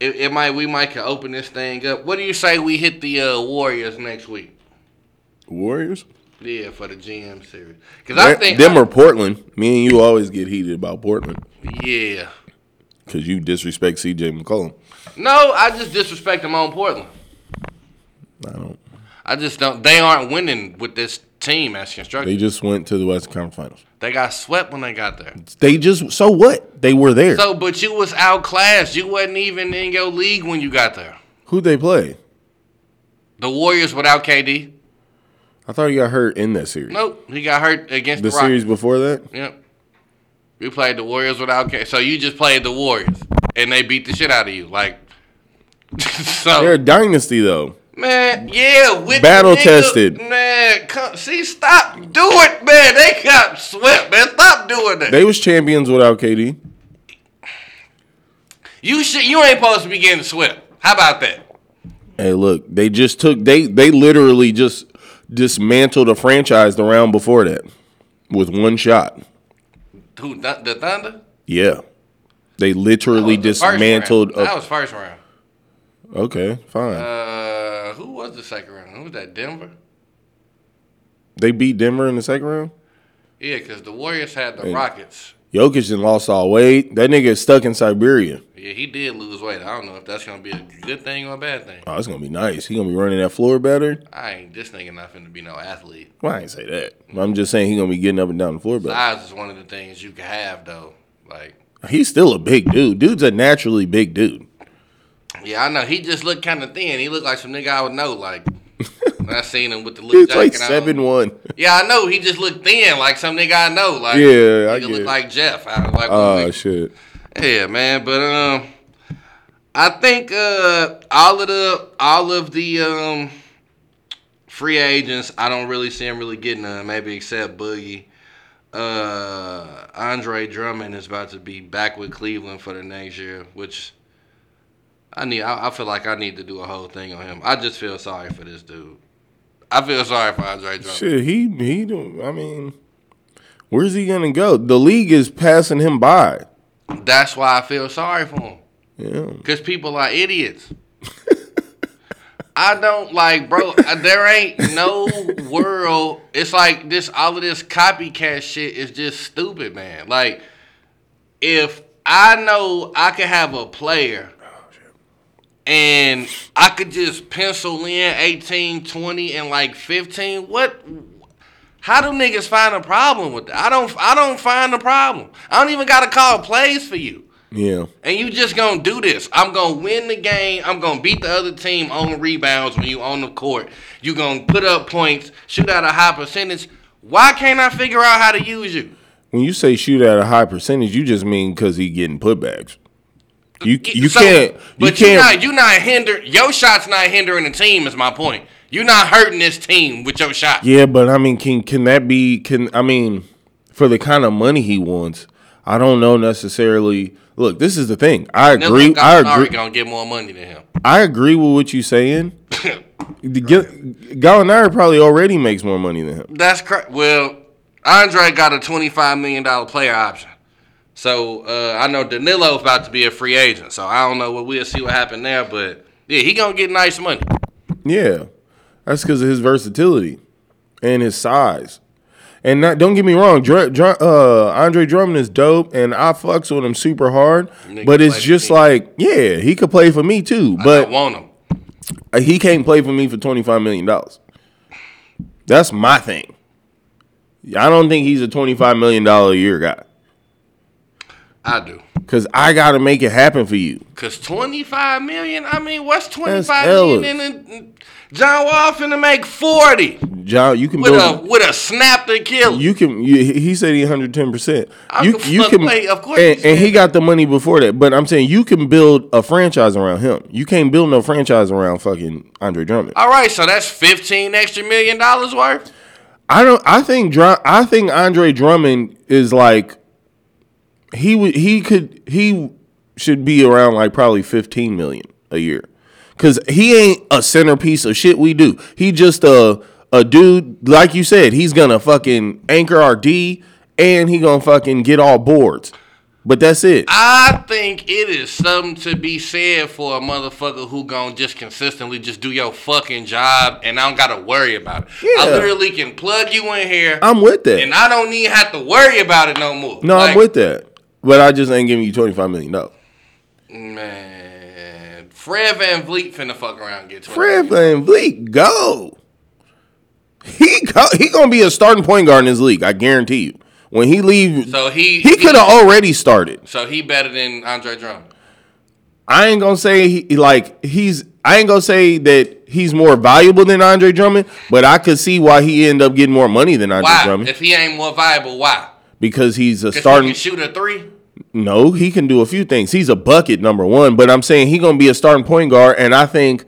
it, it might we might can open this thing up. What do you say we hit the uh, Warriors next week? Warriors? Yeah, for the GM series. Cuz I think them or Portland. Me and you always get heated about Portland yeah. because you disrespect CJ McCollum. No, I just disrespect them on Portland. I don't. I just don't. They aren't winning with this team as constructed. They just went to the Western Conference Finals. They got swept when they got there. They just so what? They were there. So, but you was outclassed. You wasn't even in your league when you got there. Who they play? The Warriors without KD. I thought he got hurt in that series. Nope, he got hurt against the the, Rockets. series before that. Yep. We played the Warriors without KD. So you just played the Warriors, and they beat the shit out of you. Like, so They're a dynasty though. Man, yeah, with the Battle tested. Man, come, see, stop do it, man. They got swept, man. Stop doing that. They was champions without KD. you should. You ain't supposed to be getting swept. How about that? Hey, look, they just took they they literally just dismantled a franchise the round before that with one shot. Who? Th- The Thunder. Yeah, they literally That was the first dismantled. A, That was first round. okay, fine. Uh, who was the second round? Who was that? Denver. they beat Denver in the second round. Yeah, because the Warriors had the Rockets. Jokic done lost all weight. That nigga is stuck in Siberia. Yeah, he did lose weight. I don't know if that's gonna be a good thing or a bad thing. Oh, it's gonna be nice. He gonna be running that floor better. I ain't this nigga not finna be no athlete. Well, I ain't say that. I'm just saying he gonna be getting up and down the floor better. Size is one of the things you can have though. Like, He's still a big dude. Dude's a naturally big dude. Yeah, I know he just looked kind of thin. He looked like some nigga I would know. Like, when I seen him with the little He's like seven one. Yeah, I know. He just looked thin, like some nigga I know. Like, Yeah, I get look it. like Jeff. I was like, Oh nigga. shit. Yeah, man, but um, I think uh, all of the all of the um free agents, I don't really see him really getting none. Maybe except Boogie. Uh, Andre Drummond is about to be back with Cleveland for the next year, which I need. I, I feel like I need to do a whole thing on him. I just feel sorry for this dude. I feel sorry for Andre Drummond. Shit, he he don't. I mean, where's he gonna go? The league is passing him by. That's why I feel sorry for him. Yeah. Because people are idiots. I don't like, bro. uh, There ain't no world. It's like this. All of this copycat shit is just stupid, man. Like, if I know I can have a player, and I could just pencil in 18, 20, and like 15. What? How do niggas find a problem with that? I don't. I don't find a problem. I don't even gotta call plays for you. Yeah. And you just gonna do this. I'm gonna win the game. I'm gonna beat the other team on rebounds when you on the court. You gonna put up points, shoot out a high percentage. Why can't I figure out how to use you? When you say shoot at a high percentage, you just mean because he getting putbacks. You you So- can't you But you can't. not you not hinder your shots not hindering the team is my point. You're not hurting this team with your shot. yeah, but I mean, can can that be? Can I mean, for the kind of money he wants, I don't know necessarily. Look, this is the thing. I agree. I agree. gonna get more money than him. I agree with what you're saying. Gallinari probably already makes more money than him. That's correct. Well, Andre got a twenty-five million dollar player option. So uh, I know Danilo's about to be a free agent. So I don't know what we'll see what happen there, but yeah, he gonna get nice money. Yeah, that's because of his versatility and his size. And not, don't get me wrong, Dr- Dr- uh, Andre Drummond is dope, and I fucks with him super hard. But it's just like, yeah, he could play for me too, I but don't want him. he can't play for me for twenty five million dollars. That's my thing. I don't think he's a twenty five million dollar a year guy I do. because I got to make it happen for you. Cause twenty-five million. I mean, what's twenty-five Ellis. million? in in- John Wall finna make forty John, you can with a build. with a snap to kill. You can. You, he said he 110. percent You can you can. play, of course and, he and he got the money before that. But I'm saying you can build a franchise around him. You can't build no franchise around fucking Andre Drummond. All right, so that's fifteen extra million dollars worth. I don't. I think. I think Andre Drummond is like. He would. He could. He should be around like probably 15 million a year, because he ain't a centerpiece of shit we do. He just a a dude like you said. He's gonna fucking anchor our D, and he gonna fucking get all boards. But that's it. I think it is something to be said for a motherfucker who gonna just consistently just do your fucking job and I don't gotta worry about it. I literally can plug you in here I'm with that. and I don't even have to worry about it no more. no, Like, I'm with that. But I just ain't giving you 25 million. No. Man, Fred VanVleet finna fuck around and get Fred Van Vliet, go. He go, he gonna be a starting point guard in this league. I guarantee you. When he leave, So he he could have already started. So he better than Andre Drummond. I ain't gonna say he like he's. I ain't gonna say that he's more valuable than Andre Drummond, but I could see why he end up getting more money than Andre Why? Drummond If he ain't more valuable, why? Because he's a he starting. can shoot a three. No, he can do a few things. He's a bucket number one, but I'm saying he gonna be a starting point guard, and I think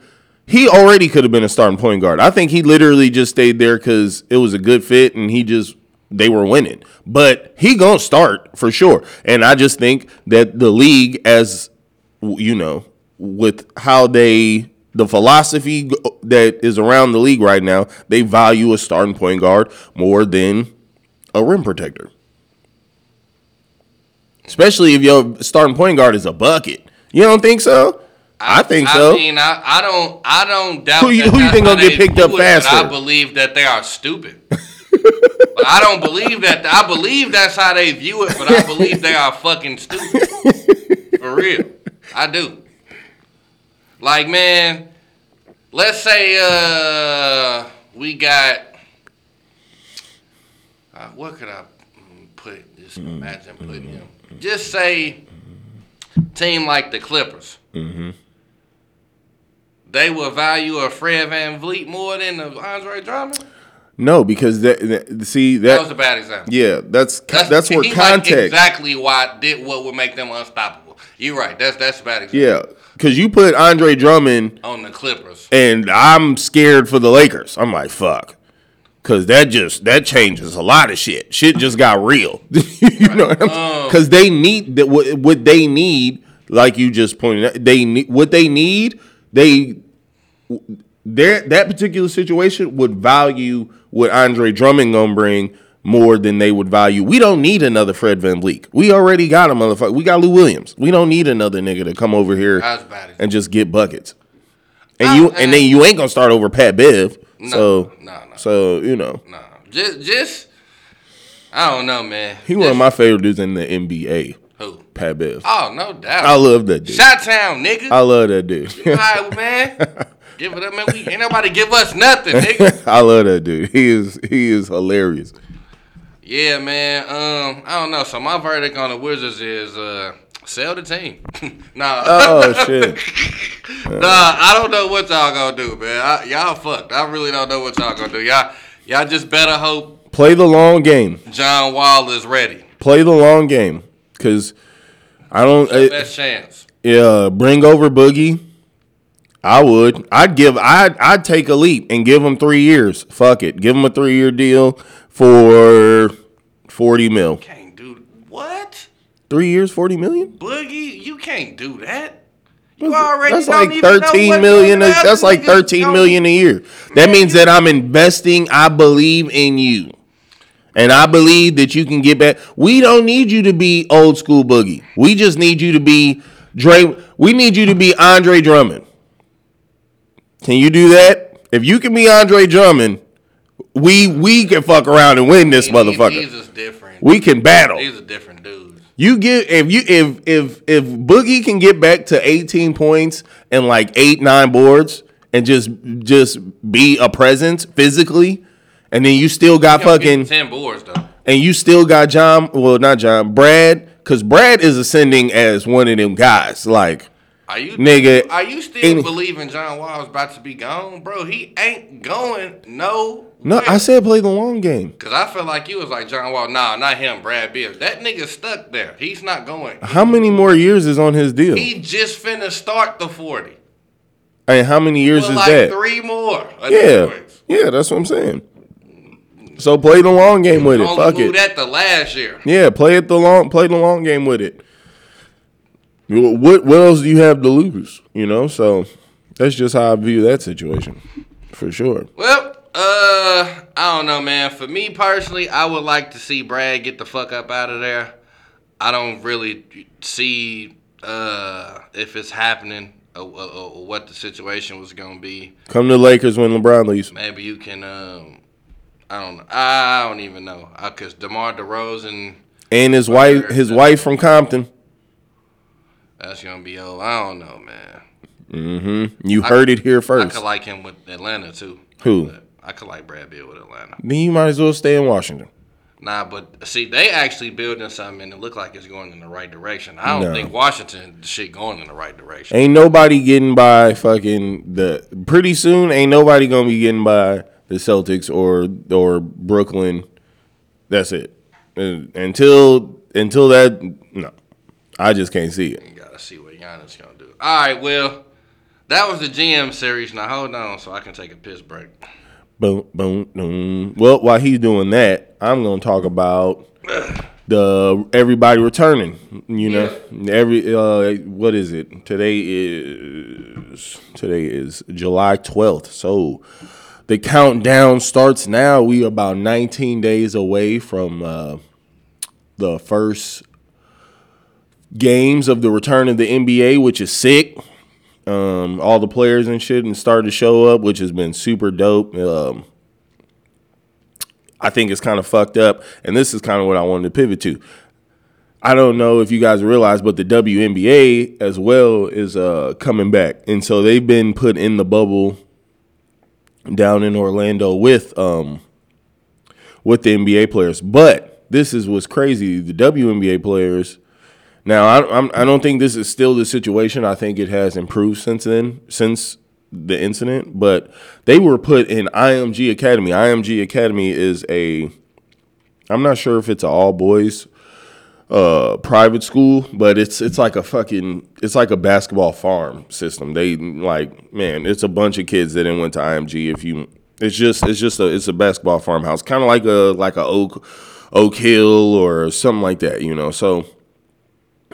he already could have been a starting point guard. I think he literally just stayed there because it was a good fit, and he just they were winning. But he gonna start for sure, and I just think that the league, as you know, with how they the philosophy that is around the league right now, they value a starting point guard more than a rim protector. Especially if your starting point guard is a bucket. You don't think so? I, think so. I mean, I, I don't, I don't doubt. Who you- that who you think gonna get picked up but I believe that they are stupid. but I don't believe that. I believe that's how they view it, but I believe they are fucking stupid. For real, I do. Like, man, let's say uh we got uh, what could I put? Just mm-hmm. imagine putting mm-hmm. him. Just say team like the Clippers. Mm-hmm. They will value a Fred VanVleet more than a Andre Drummond. no, because that, that- see That that was a bad example. yeah, that's that's, where he like context. exactly why did what would make them unstoppable. You're right. That's that's a bad example. yeah, because you put Andre Drummond On the Clippers. and I'm scared for the Lakers. I'm like, fuck. Cause that just that changes a lot of shit. Shit just got real. you know what I'm Um, Cause they need that what, what they need, like you just pointed out, they need what they need, they their that particular situation would value what Andre Drummond gonna bring more than they would value. We don't need another Fred VanVleet. We already got a motherfucker. We got Lou Williams. We don't need another nigga to come over here and just get buckets. And I- you and then you ain't gonna start over Pat Bev. So no, no. so you know No, just, just, I don't know, man. he one of my favorite dudes in the NBA. Who? Pat Bev. Oh, no doubt. I love that dude. Shot Town, nigga. I love that dude. All right, man. give it up, man. We, ain't nobody give us nothing, nigga. I love that dude. He is he is hilarious. Yeah, man. Um, I don't know. So my verdict on the Wizards is uh, sell the team. nah, Oh shit. nah. I don't know what y'all gonna do, man. I, y'all fucked. I really don't know what y'all gonna do. Y'all, y'all just better hope Play the long game. John Wall is ready. Play the long game. Cause I don't uh, Best chance. yeah, bring over Boogie. I would. I'd give I'd I'd take a leap and give him three years. Fuck it. Give him a three year deal for forty mil. Can't do what? Three years, forty million? Boogie, you can't do that. You already That's like thirteen million. fucking That's like thirteen million a year. That means that I'm investing. I believe in you, and I believe that you can get back. We don't need you to be old school boogie. We just need you to be Dre. We need you to be Andre Drummond. Can you do that? If you can be Andre Drummond, we we can fuck around and win this These- motherfucker. These is different. We can battle. He's a different dudes. You get if you if if if Boogie can get back to 18 points and like eight nine boards and just just be a presence physically, and then you still got You gotta get fucking ten boards though. and you still got John well not John Brad because Brad is ascending as one of them guys like Are you Nigga, Are you still any- believing John Wall is about to be gone, bro? He ain't going no. no I said play the long game. Cause I feel like you was like John Wall. Nah, not him, Brad Beal. That nigga stuck there. He's not going. How many more years is on his deal? He just finna start the forty. and how many years For is like that? three more. Yeah, yeah, that's what I'm saying. So play the long game with it. Fuck it. that the last year. Yeah, play it the long play the long game with it. What what else do you have to lose? You know, so that's just how I view that situation, for sure. Well, uh, I don't know, man. For me personally, I would like to see Brad get the fuck up out of there. I don't really see uh if it's happening or, or, or what the situation was gonna be. Come to Lakers when LeBron leaves. Maybe you can. Um, I don't know. I don't even know. Uh, Cause DeMar DeRozan, And his wife, his wife from Compton. That's gonna be old. I don't know, man. Mm-hmm. You heard it here first. I could like him with Atlanta too. Who? I could like Brad Beal with Atlanta. Then you might as well stay in Washington. Nah, but see, they actually building something and it look like it's going in the right direction. I don't No. think Washington shit going in the right direction. Ain't nobody getting by fucking the. Pretty soon, ain't nobody gonna be getting by the Celtics or or Brooklyn. That's it. Uh, Until until that, no, I just can't see it. Giannis gonna do. All right, well, that was the GM series. Now hold on, so I can take a piss break. Boom, boom, boom. Well, while he's doing that, I'm gonna talk about the everybody returning. You know, every uh, what is it? Today is today is July 12th. So the countdown starts now. We are about 19 days away from uh, the first games of the return of the NBA, which is sick um, all the players and shit and started to show up, which has been super dope. Um, I think it's kind of fucked up, and this is kind of what I wanted to pivot to. I don't know if you guys realize, but the WNBA as well is uh, coming back, and so they've been put in the bubble down in Orlando with um, with the NBA players. But this is what's crazy: the WNBA players. Now, I, I'm, I don't think this is still the situation. I think it has improved since then, since the incident. But they were put in IMG Academy. IMG Academy is a, I'm not sure if it's an all boys uh, private school, but it's it's like a fucking, it's like a basketball farm system. They like, man, it's a bunch of kids that then went to IMG. If you, it's just it's just a it's a basketball farmhouse, kind of like a like a Oak Oak Hill or something like that, you know. So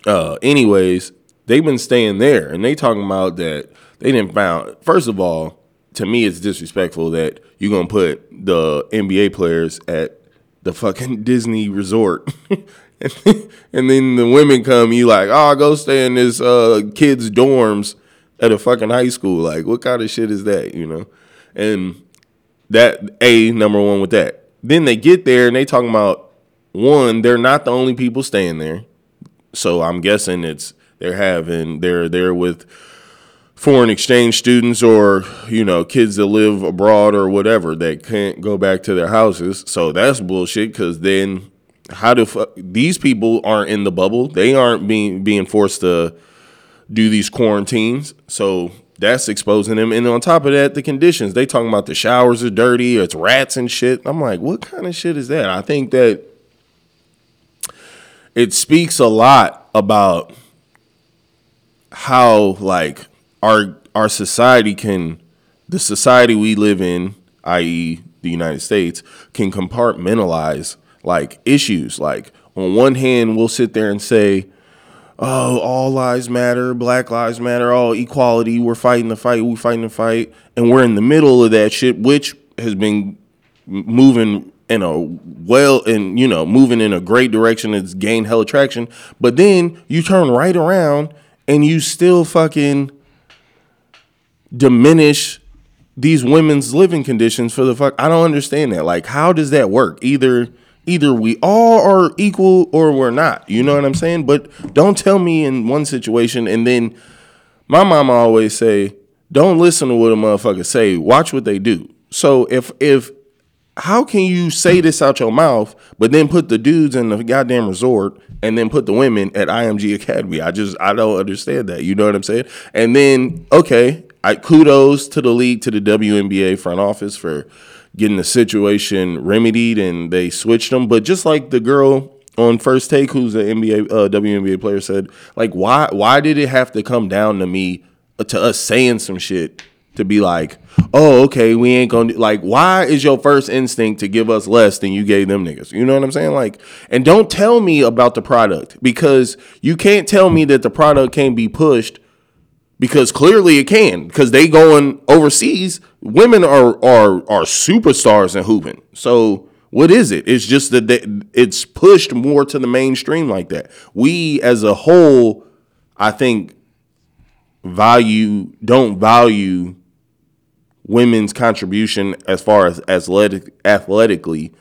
uh, anyways, they've been staying there, and they talking about that they didn't found. First of all, to me, it's disrespectful that you're gonna put the NBA players at the fucking Disney resort. and then the women come, you like, oh, go stay in this uh, kids' dorms at a fucking high school. Like, what kind of shit is that, you know? And that a number one with that. Then they get there and they talking about one, they're not the only people staying there. So I'm guessing it's they're having they're there with foreign exchange students or you know kids that live abroad or whatever that can't go back to their houses. So that's bullshit. Because then how do these people aren't in the bubble? They aren't being being forced to do these quarantines. So that's exposing them. And on top of that, the conditions. They talking about the showers are dirty, it's rats and shit. I'm like, what kind of shit is that? I think that it speaks a lot about how like our our society can the society we live in, i.e. the United States, can compartmentalize like issues. Like on one hand, we'll sit there and say, oh, all lives matter, black lives matter, all equality, we're fighting the fight, we're fighting the fight. And we're in the middle of that shit, which has been moving in a well and you know, moving in a great direction, it's gained hell traction. But then you turn right around and you still fucking diminish these women's living conditions for the fuck I don't understand that. Like how does that work? Either either we all are equal or we're not. You know what I'm saying? But don't tell me in one situation and then my mama always say, don't listen to what a motherfucker say. Watch what they do. So if if how can you say this out your mouth, but then put the dudes in the goddamn resort and then put the women at IMG Academy? I just I don't understand that. You know what I'm saying? And then okay, I kudos to the league to the WNBA front office for getting the situation remedied and they switched them. But just like the girl on first take, who's an NBA uh, WNBA player, said, like why why did it have to come down to me to us saying some shit to be like, oh okay, we ain't gonna like why is your first instinct to give us less than you gave them niggas? You know what I'm saying? Like, and don't tell me about the product because you can't tell me that the product can't be pushed because clearly it can because they going overseas women are are are superstars in hooping so what is it it's just that they, it's pushed more to the mainstream like that we as a whole i think value don't value women's contribution as far as athletic athletically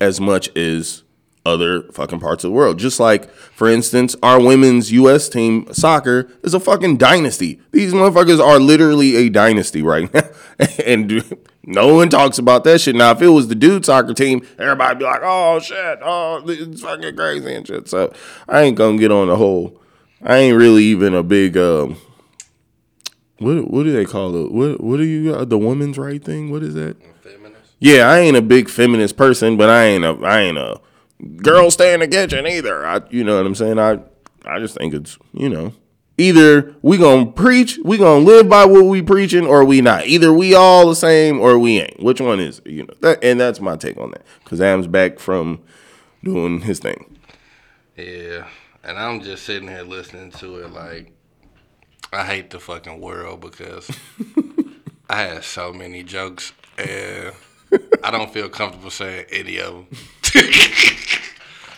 as much as other fucking parts of the world. Just like, for instance, our women's US team soccer is a fucking dynasty. These motherfuckers are literally a dynasty right now. and no one talks about that shit. Now, if it was the dude soccer team, everybody be like, oh shit, oh, it's fucking crazy and shit. So I ain't gonna get on the whole. I ain't really even a big um what what do they call it? What what do you? The women's right thing? What is that? Feminist. Yeah, I ain't a big feminist person, but I ain't a I ain't a girl stay in the kitchen either. I you know what I'm saying? I I just think it's, you know, either we gonna preach, we gonna live by what we preaching, or we not. Either we all the same or we ain't. Which one is it? You know, that, and that's my take on that. Cause Adam's back from doing his thing. Yeah, and I'm just sitting here listening to it like I hate the fucking world because I had so many jokes and I don't feel comfortable saying any of them.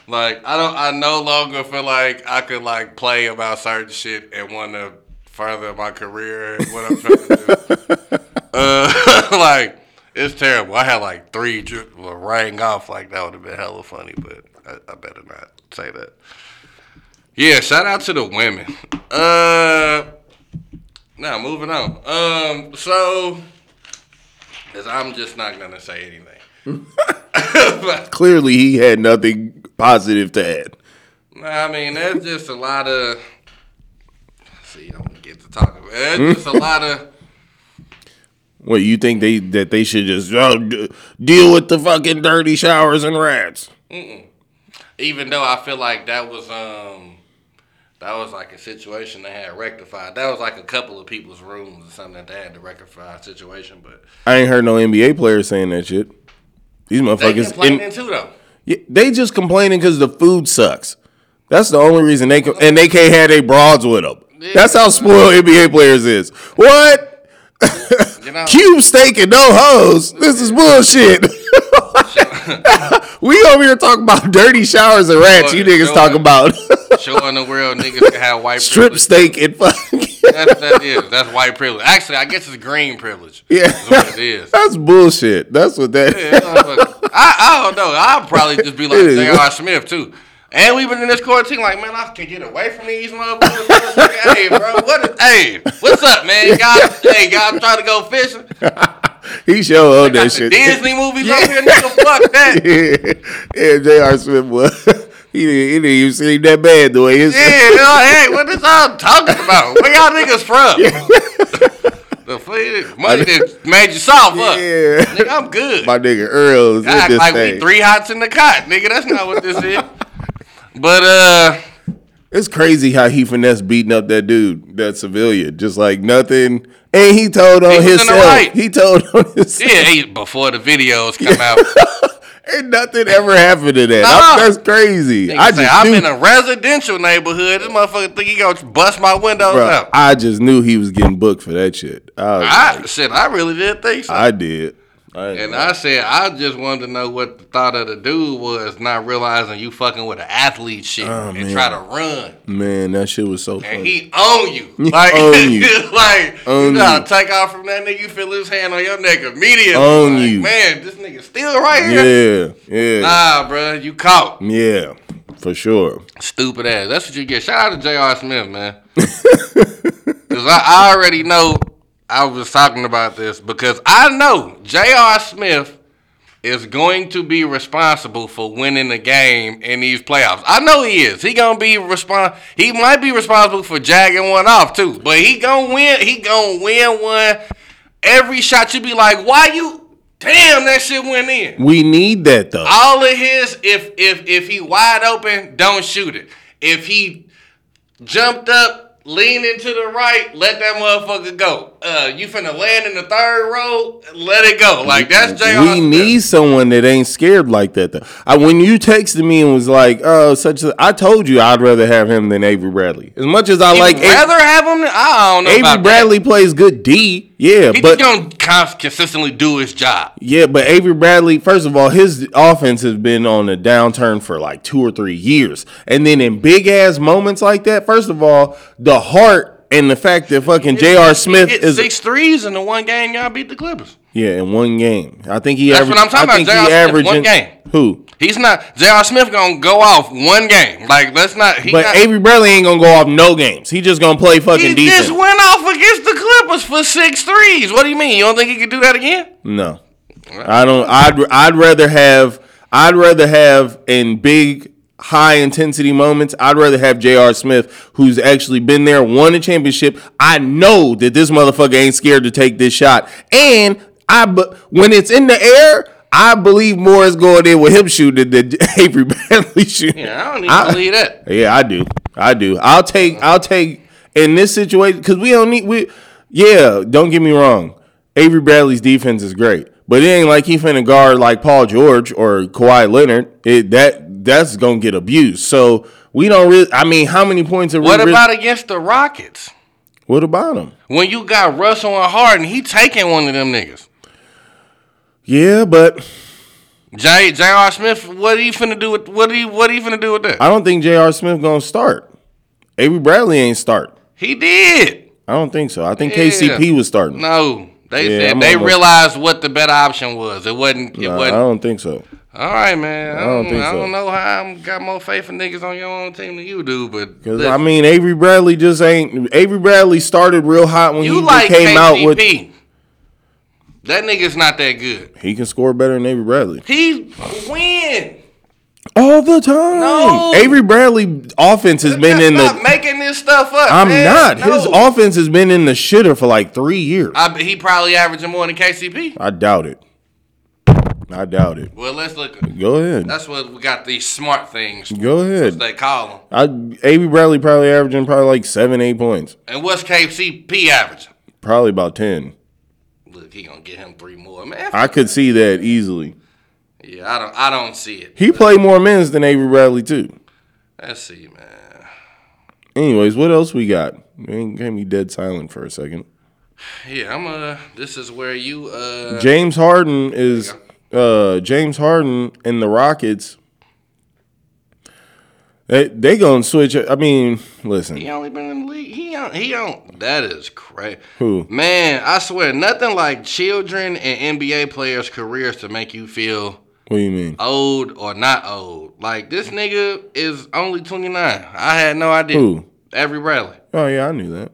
like I don't, I no longer feel like I could like play about certain shit and want to further my career and what I'm trying to do. uh, like it's terrible. I had like three ju- well, rang off like that would have been hella funny, but I, I better not say that. Yeah, shout out to the women. Uh, now moving on. Um, so, as I'm just not gonna say anything. Clearly, he had nothing positive to add. I mean, there's just a lot of. See, I don't get to talk about. it. There's just a lot of. What you think they that they should just oh, d- deal with the fucking dirty showers and rats? Even though I feel like that was um, that was like a situation they had rectified. That was like a couple of people's rooms or something that they had to rectify a situation, but I ain't heard no NBA players saying that shit. These they motherfuckers, complaining in- too though. Yeah, they just complaining because the food sucks. That's the only reason they can, and they can't have their broads with them. That's how spoiled NBA players is. What? You know, Cube steak and no hoes. This is bullshit. we over here talking about dirty showers and rats. You niggas Sure. talking about showing the world niggas can have white strip privilege. steak and fucking. That's that is. That's white privilege. Actually, I guess it's green privilege. Yeah, That's what it is. that's bullshit. That's what that. Yeah. I, I don't know. I'll probably just be like. J.R. Smith too. And we've been in this quarantine like, man, I can get away from these motherfuckers. hey, bro, what is, hey, what's up, man? Y'all, hey, y'all trying to go fishing? He sure owned that shit. Disney movies over here, nigga. Fuck that. yeah, yeah, J.R. Smith was. he, didn't, he didn't even seem that bad the way his. Yeah, hey, what is y'all talking about? Where y'all niggas from? the fuck, money that made you soft up. Yeah. Nigga, I'm good. My nigga Earl is I act like thing. we three hots in the cot, nigga. That's not what this is. But uh, It's crazy how he finesse beating up that dude, that civilian, just like nothing. And he told on He was himself. right. He told on himself. yeah, he, before the videos come out, And nothing ever happened to that. Nah. That's crazy. I say, just I'm in a residential neighborhood. This motherfucker think he gonna bust my windows bro, out. I just knew he was getting booked for that shit. I, I like, shit, I really did think so. I did. I, and I said, I just wanted to know what the thought of the dude was, not realizing you fucking with an athlete shit Oh, and man. try to run. man, that shit was so And funny. he own you. Like, own you. like Own you gotta you. take off from that nigga, you feel his hand on your neck immediately. Own Like, you. Man, this nigga still right here. yeah, yeah, Nah, bro, you caught. yeah, for sure. Stupid ass. That's what you get. Shout out to J.R. Smith, man. Because I, I already know I was talking about this because I know J.R. Smith is going to be responsible for winning the game in these playoffs. I know he is. He gonna be respon He might be responsible for jagging one off too, but he gonna win. He gonna win one. Every shot you be like, why you? Damn, that shit went in We need that though. all of his if if if he wide open, don't shoot it. If he jumped up, leaning to the right, let that motherfucker go. Uh, you finna land in the third row, let it go. Like that's J.R. we need someone that ain't scared like that. Though. I, when you texted me and was like, "Oh, such," a, I told you I'd rather have him than Avery Bradley. As much as I You'd like Avery, rather have him. I don't know. Avery Bradley plays good D, yeah, That. He but gonna consistently do his job. yeah, but Avery Bradley. First of all, his offense has been on a downturn for like two or three years, and then in big ass moments like that, first of all, the heart and the fact that fucking J.R. Smith hit is six threes in the one game y'all beat the Clippers. yeah in one game. I think he. That's averaged, what I'm talking I about, think J.R. Smith, one game. Who? He's not J.R. Smith gonna go off one game. Like let's not. He But not, Avery Bradley ain't gonna go off no games. He just gonna play fucking decent. He defense. just went off against the Clippers for six threes. What do you mean? You don't think he could do that again? no, I don't. I'd I'd rather have I'd rather have in big high intensity moments. I'd rather have J.R. Smith, who's actually been there, won a championship. I know that this motherfucker ain't scared to take this shot, and I but when it's in the air. I believe more is going in with him shooting than Avery Bradley shooting. Yeah, I don't even I- believe that. Yeah, I do. I do. I'll take. I'll take in this situation because we don't need. We yeah. Don't get me wrong. Avery Bradley's defense is great, but it ain't like he finna guard like Paul George or Kawhi Leonard. It that that's gonna get abused. So we don't really. I mean, how many points are What we? really- about against the Rockets? what about them? When you got Russell and Harden, he taking one of them niggas. Yeah, but J. J.R. Smith, what are you finna do with what are you what are you finna do with that? I don't think J.R. Smith gonna start. Avery Bradley ain't start. He did. I don't think so. I think Yeah. KCP was starting. No. They Yeah, said I'm they almost- realized what the better option was. It wasn't it Nah, I wasn't don't think so. All right, man. I don't don't, think I don't know how I'm got more faith in niggas on your own team than you do, but Because I mean, Avery Bradley just ain't. Avery Bradley started real hot when you he like came KCP. out with. that nigga's not that good. He can score better than Avery Bradley He win. all the time. No. Avery Bradley offense has been in the. making this stuff up. I'm man. not. No. His offense has been in the shitter for like three years. I, I, he probably averaging more than KCP. I doubt it. I doubt it. Well, let's look. Go ahead. That's what we got these smart things. Go ahead. they call them. I Avery Bradley probably averaging probably like seven, eight points. And what's KCP averaging? Probably about ten. Look, he gonna get him three more, man. I could see that easily. yeah, I don't. I don't see it. He played more minutes than Avery Bradley too. Let's see, man. Anyways, what else we got? Man, can't be dead silent for a second. Yeah, I'm uh this is where you uh James Harden is uh James Harden and the Rockets. They they gonna switch. I mean, listen. he only been in the league. He don't he don't that is crazy. Who? Man, I swear nothing like children and NBA players' careers to make you feel What do you mean? old or not old. Like this nigga is only 29. I had no idea. Who? Avery Bradley. Oh yeah, I knew that.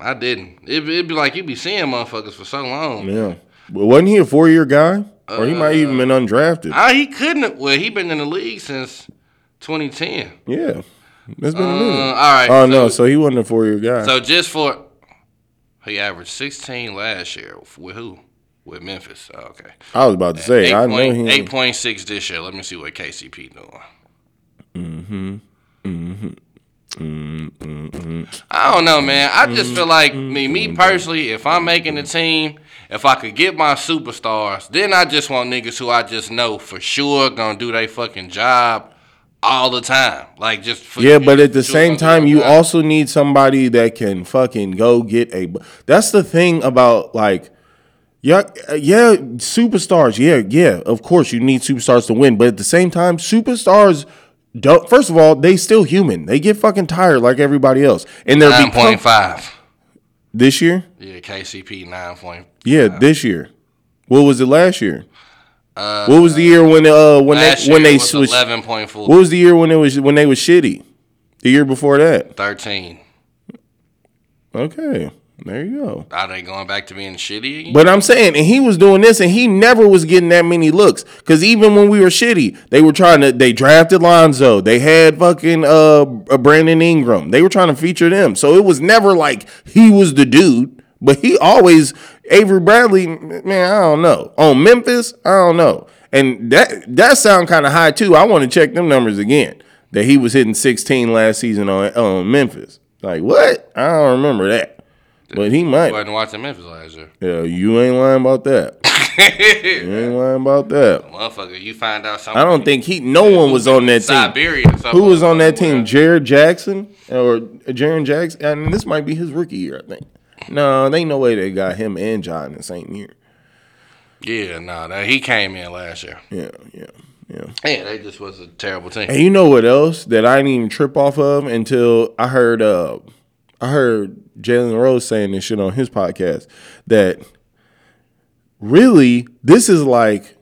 I didn't. It, it'd be like you'd be seeing motherfuckers for so long. Yeah, but wasn't he a four year guy? Or he might even been undrafted. Ah, he couldn't. Well, he been in the league since 2010. yeah, it's been a Uh, minute. all right. Oh so, no, so he wasn't a four year guy. So just for he averaged 16 last year with who? With Memphis. Oh, okay. I was about to say, Eight I know point- he. 8.6 this year. Let me see what KCP doing. Mm-hmm. Mm-hmm. Mm-hmm. I don't know, man. I just feel like me, me personally, if I'm making the team, if I could get my superstars, then I just want niggas who I just know for sure gonna do their fucking job all the time. Like just for, Yeah, but at the same time, you job. also need somebody that can fucking go get a. That's the thing about like, yeah, yeah, superstars. Yeah, yeah. Of course, you need superstars to win, but at the same time, superstars don't. First of all, they still human. They get fucking tired like everybody else, and they're nine point this year. Yeah, KCP nine point. Yeah, this year. What was it last year? what was the year when uh when they when they switched? eleven point four. What was the year when it was when they was shitty? The year before that. 13. Okay, there you go. Are they going back to being shitty again? But I'm saying, and he was doing this, and he never was getting that many looks. Cause even when we were shitty, they were trying to. They drafted Lonzo. They had fucking uh Brandon Ingram. They were trying to feature them. So it was never like he was the dude. But he always Avery Bradley. Man, I don't know. On Memphis, I don't know. And that that sound kind of high too. I want to check them numbers again. That he was hitting 16 last season on on Memphis. Like what? I don't remember that. But he might. wasn't watching Memphis last year. Yeah, you ain't lying about that. you ain't lying about that. Motherfucker, you find out something. I don't think he. No one was on that team. Siberia. or something. Who was on that team? Jared Jackson or uh, Jaren Jackson? And this might be his rookie year, I think. No, they ain't no way they got him and John in the same year. Yeah, no, that he came in last year. Yeah, yeah, yeah. Yeah, they just was a terrible team. And you know what else that I didn't even trip off of until I heard uh I heard Jalen Rose saying this shit on his podcast that really this is like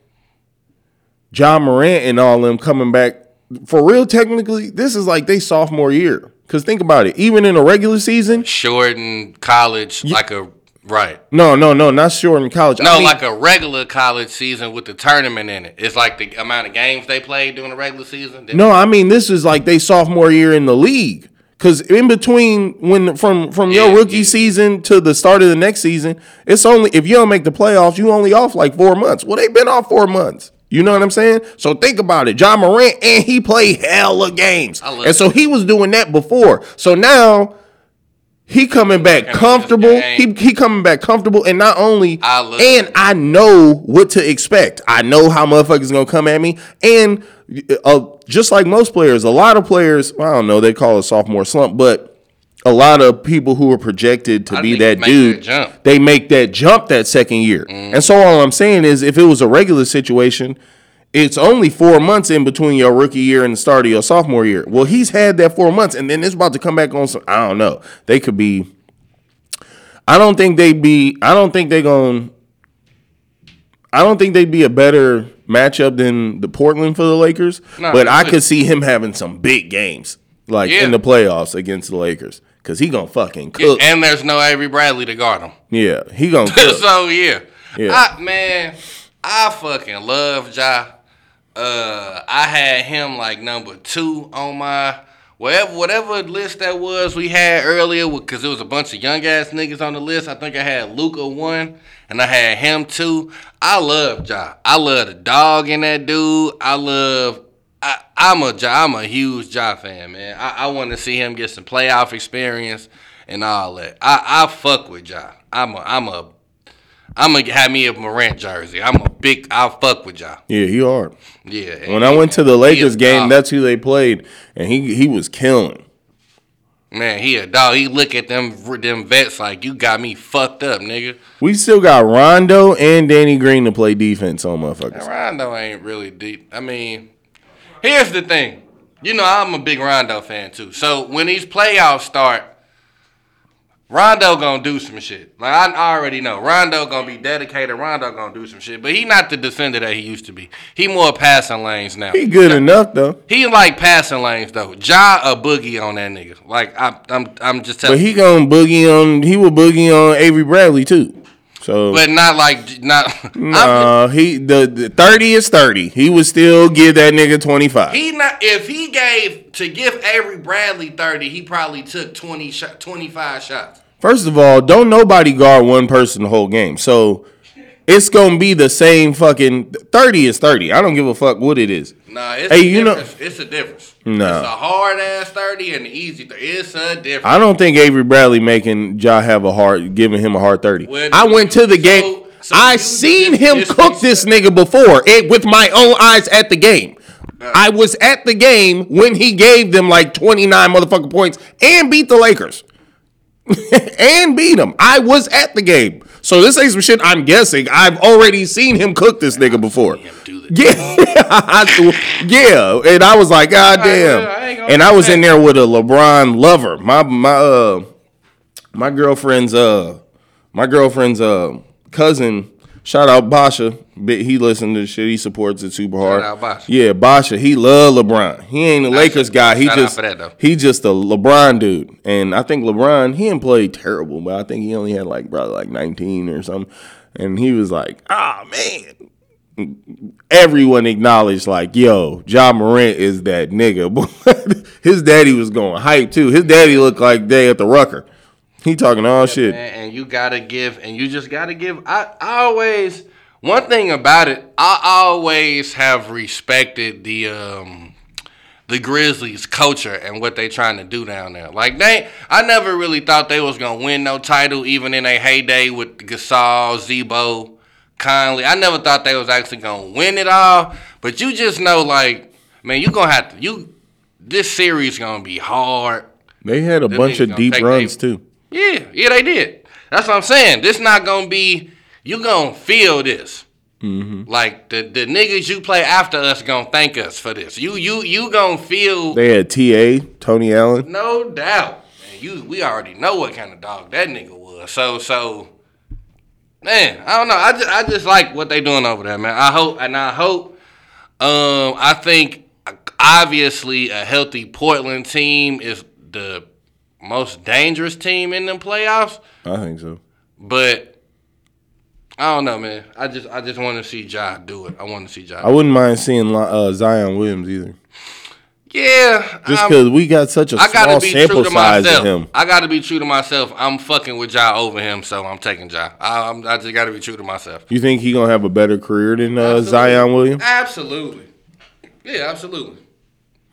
Ja Morant and all them coming back for real technically this is like they sophomore year cuz think about it even in a regular season Shorten college like a right. no no no not short in college No, I mean, like a regular college season with the tournament in it. It's like the amount of games they played during the regular season. No, I mean this is like they sophomore year in the league. Cause in between when from from your rookie yeah. season to the start of the next season, it's only if you don't make the playoffs, you only off like four months. Well, they've been off four months. You know what I'm saying? So think about it. Ja Morant and he played hella games, and so he was doing that before. So now he coming back Coming in this comfortable. He he coming back comfortable, and not only I and. I know what to expect. I know how motherfuckers gonna come at me, and uh, just like most players, a lot of players, I don't know, they call it sophomore slump, but a lot of people who are projected to I be that dude, that. Mm. they make that jump that second year. And so all I'm saying is, if it was a regular situation. It's only four months in between your rookie year and the start of your sophomore year. Well, he's had that four months, and then it's about to come back on some. I don't know. They could be I don't think they'd be. I don't think they're going. I don't think they'd be a better matchup than the Portland for the Lakers. But I could see him having some big games, like Yeah. in the playoffs against the Lakers, because he gonna fucking cook. Yeah, and there's no Avery Bradley to guard him. Yeah, he gonna cook. so yeah, Yeah. I, man, I fucking love Ja. Uh, I had him like number two on my whatever whatever list that was we had earlier because it was a bunch of young ass niggas on the list. I think I had Luka one and I had him two. I love Ja. I love the dog in that dude. I love. I, I'm a Ja, I'm a huge Ja fan, man. I, I want to see him get some playoff experience and all that. I, I fuck with Ja. I'm a I'm a I'm gonna have me a Morant jersey. I'm a big. I fuck with y'all. yeah, he hard. Yeah. When I went to the Lakers game, dog. that's who they played, and he he was killing. Man, he a dog. He look at them them vets like you got me fucked up, nigga. We still got Rondo and Danny Green to play defense on motherfuckers. Rondo ain't really deep. I mean, here's the thing. You know, I'm a big Rondo fan too. So when these playoffs start, Rondo gonna do some shit. Like I already know, Rondo gonna be dedicated. Rondo gonna do some shit. But he not the defender that he used to be. He more passing lanes now. He good enough though. He like passing lanes though. Ja a boogie on that nigga. Like I, am I'm, I'm just telling. But he gonna boogie on. He will boogie on Avery Bradley too. So but not like not. Uh, he the, the thirty is thirty. He would still give that nigga twenty five. he not. If he gave to give Avery Bradley thirty, he probably took 20 shot, 25 shots. First of all, don't nobody guard one person the whole game. So it's gonna be the same fucking thirty is thirty. I don't give a fuck what it is. Nah, it's Hey, a you know- it's a difference. Nah. It's a hard ass thirty and an easy. Th- it's a difference. I don't think Avery Bradley making Ja have a hard giving him a hard thirty. Well, I went to the so- game. so I seen him cook this nigga before it, with my own eyes at the game. I was at the game when he gave them like 29 motherfucking points and beat the Lakers. and beat him. I was at the game. So this ain't some shit I'm guessing. I've already seen him cook this nigga before. Yeah, yeah, and I was like, God damn. I and I was in there with a LeBron lover. My my uh my girlfriend's uh my girlfriend's uh cousin. Shout out Basha. He listened to shit. He supports it super hard. out Basha. Yeah, Basha. He love LeBron. He ain't a Lakers guy. He shout just that, he just a LeBron dude. And I think LeBron he didn't play terrible, but I think he only had like probably like 19 or something. And he was like, ah man, everyone acknowledged like, yo, Ja Morant is that nigga. But his daddy was going hype too. His daddy looked like they at the Rucker. He talking all shit. Man, and you gotta give, and you just gotta give. I, I always one thing about it. I always have respected the um the Grizzlies culture and what they trying to do down there. Like they, I never really thought they was gonna win no title, even in a heyday with Gasol, Z-Bo, Conley. I never thought they was actually gonna win it all. But you just know, like, man, you gonna have to. You this series gonna be hard. They had a Them bunch of deep runs they- too. Yeah, yeah, they did. That's what I'm saying. This not gonna be. You gonna feel this. Mm-hmm. Like the the niggas you play after us gonna thank us for this. You you you gonna feel They had TA, Tony Allen. no doubt. Man, you we already know what kind of dog that nigga was. So so. Man, I don't know. I just, I just like what they doing over there, man. I hope and I hope. Um, I think obviously a healthy Portland team is the most dangerous team in the playoffs. I think so. But I don't know, man. I just I just want to see Ja do it. I want to see Ja. I wouldn't mind seeing uh, Zion Williams either. yeah, Just because we got such a I small be sample true to size myself. of him. I gotta be true to myself. I'm fucking with Ja over him, so I'm taking Ja. I, I'm, I just gotta be true to myself. You think he gonna have a better career than uh, Zion Williams? Absolutely. Yeah, absolutely.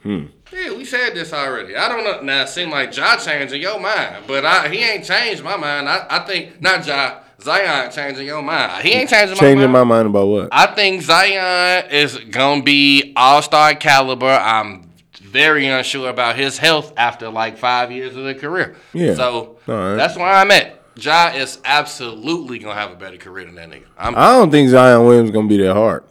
Hmm. Yeah, we said this already. I don't know. Now it seemed like Ja changing your mind, but I, he ain't changed my mind. I, I think not Ja. Zion changing your mind. He ain't changing my mind. Changing my mind about what? I think Zion is gonna be all star caliber. I'm very unsure about his health after like five years of the career. Yeah. So right. that's where I'm at. Ja is absolutely gonna have a better career than that nigga. I'm, I don't think Zion Williams gonna be that hard.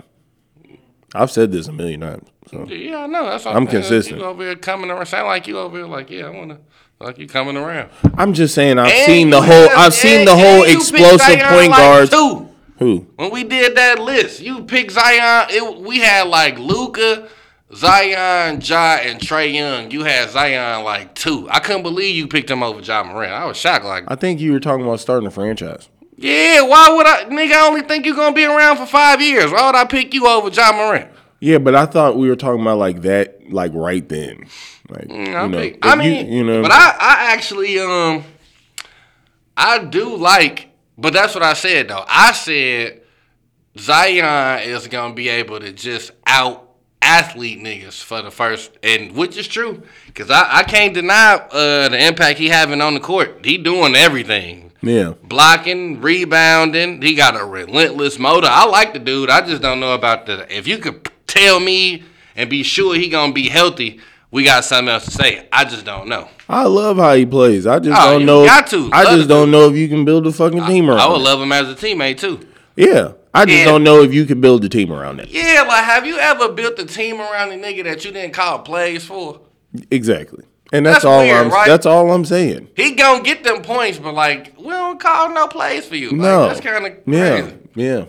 I've said this a million times. So. yeah, I know. That's what I'm consistent. You over here coming around, sound like you over here, like yeah, I wanna, like you coming around. I'm just saying I've And seen the whole I've seen the whole and explosive point like guards. two. Who? When we did that list, you picked Zion. It, we had like Luka, Zion, Ja, and Trae Young. You had Zion like two. I couldn't believe you picked him over Ja Morant. I was shocked. Like, I think you were talking about starting a franchise. yeah, why would I, nigga? I only think you're gonna be around for five years. Why would I pick you over Ja Morant? Yeah, but I thought we were talking about like that, like right then. Like I, you know, if I you- mean, you, know, but I, I actually, um, I do like, but that's what I said though. I said Zion is gonna be able to just out athlete niggas for the first, and which is true, cause I, I can't deny uh, the impact he having on the court. He doing everything. yeah, Blocking, rebounding, he got a relentless motor. I like the dude. I just don't know about the. If you could tell me and be sure he gonna be healthy, we got something else to say. I just don't know. I love how he plays. I just Oh, don't know. got to. I Love just don't know if you can build a fucking team around. I would it. love him as a teammate too. Yeah, I just Yeah. don't know if you can build a team around it. Yeah, like have you ever built a team around a nigga that you didn't call plays for? Exactly, and that's, That's all weird, I'm. right? That's all I'm saying. He gonna get them points, but like we don't call no plays for you. Like, No, that's kind of yeah, yeah.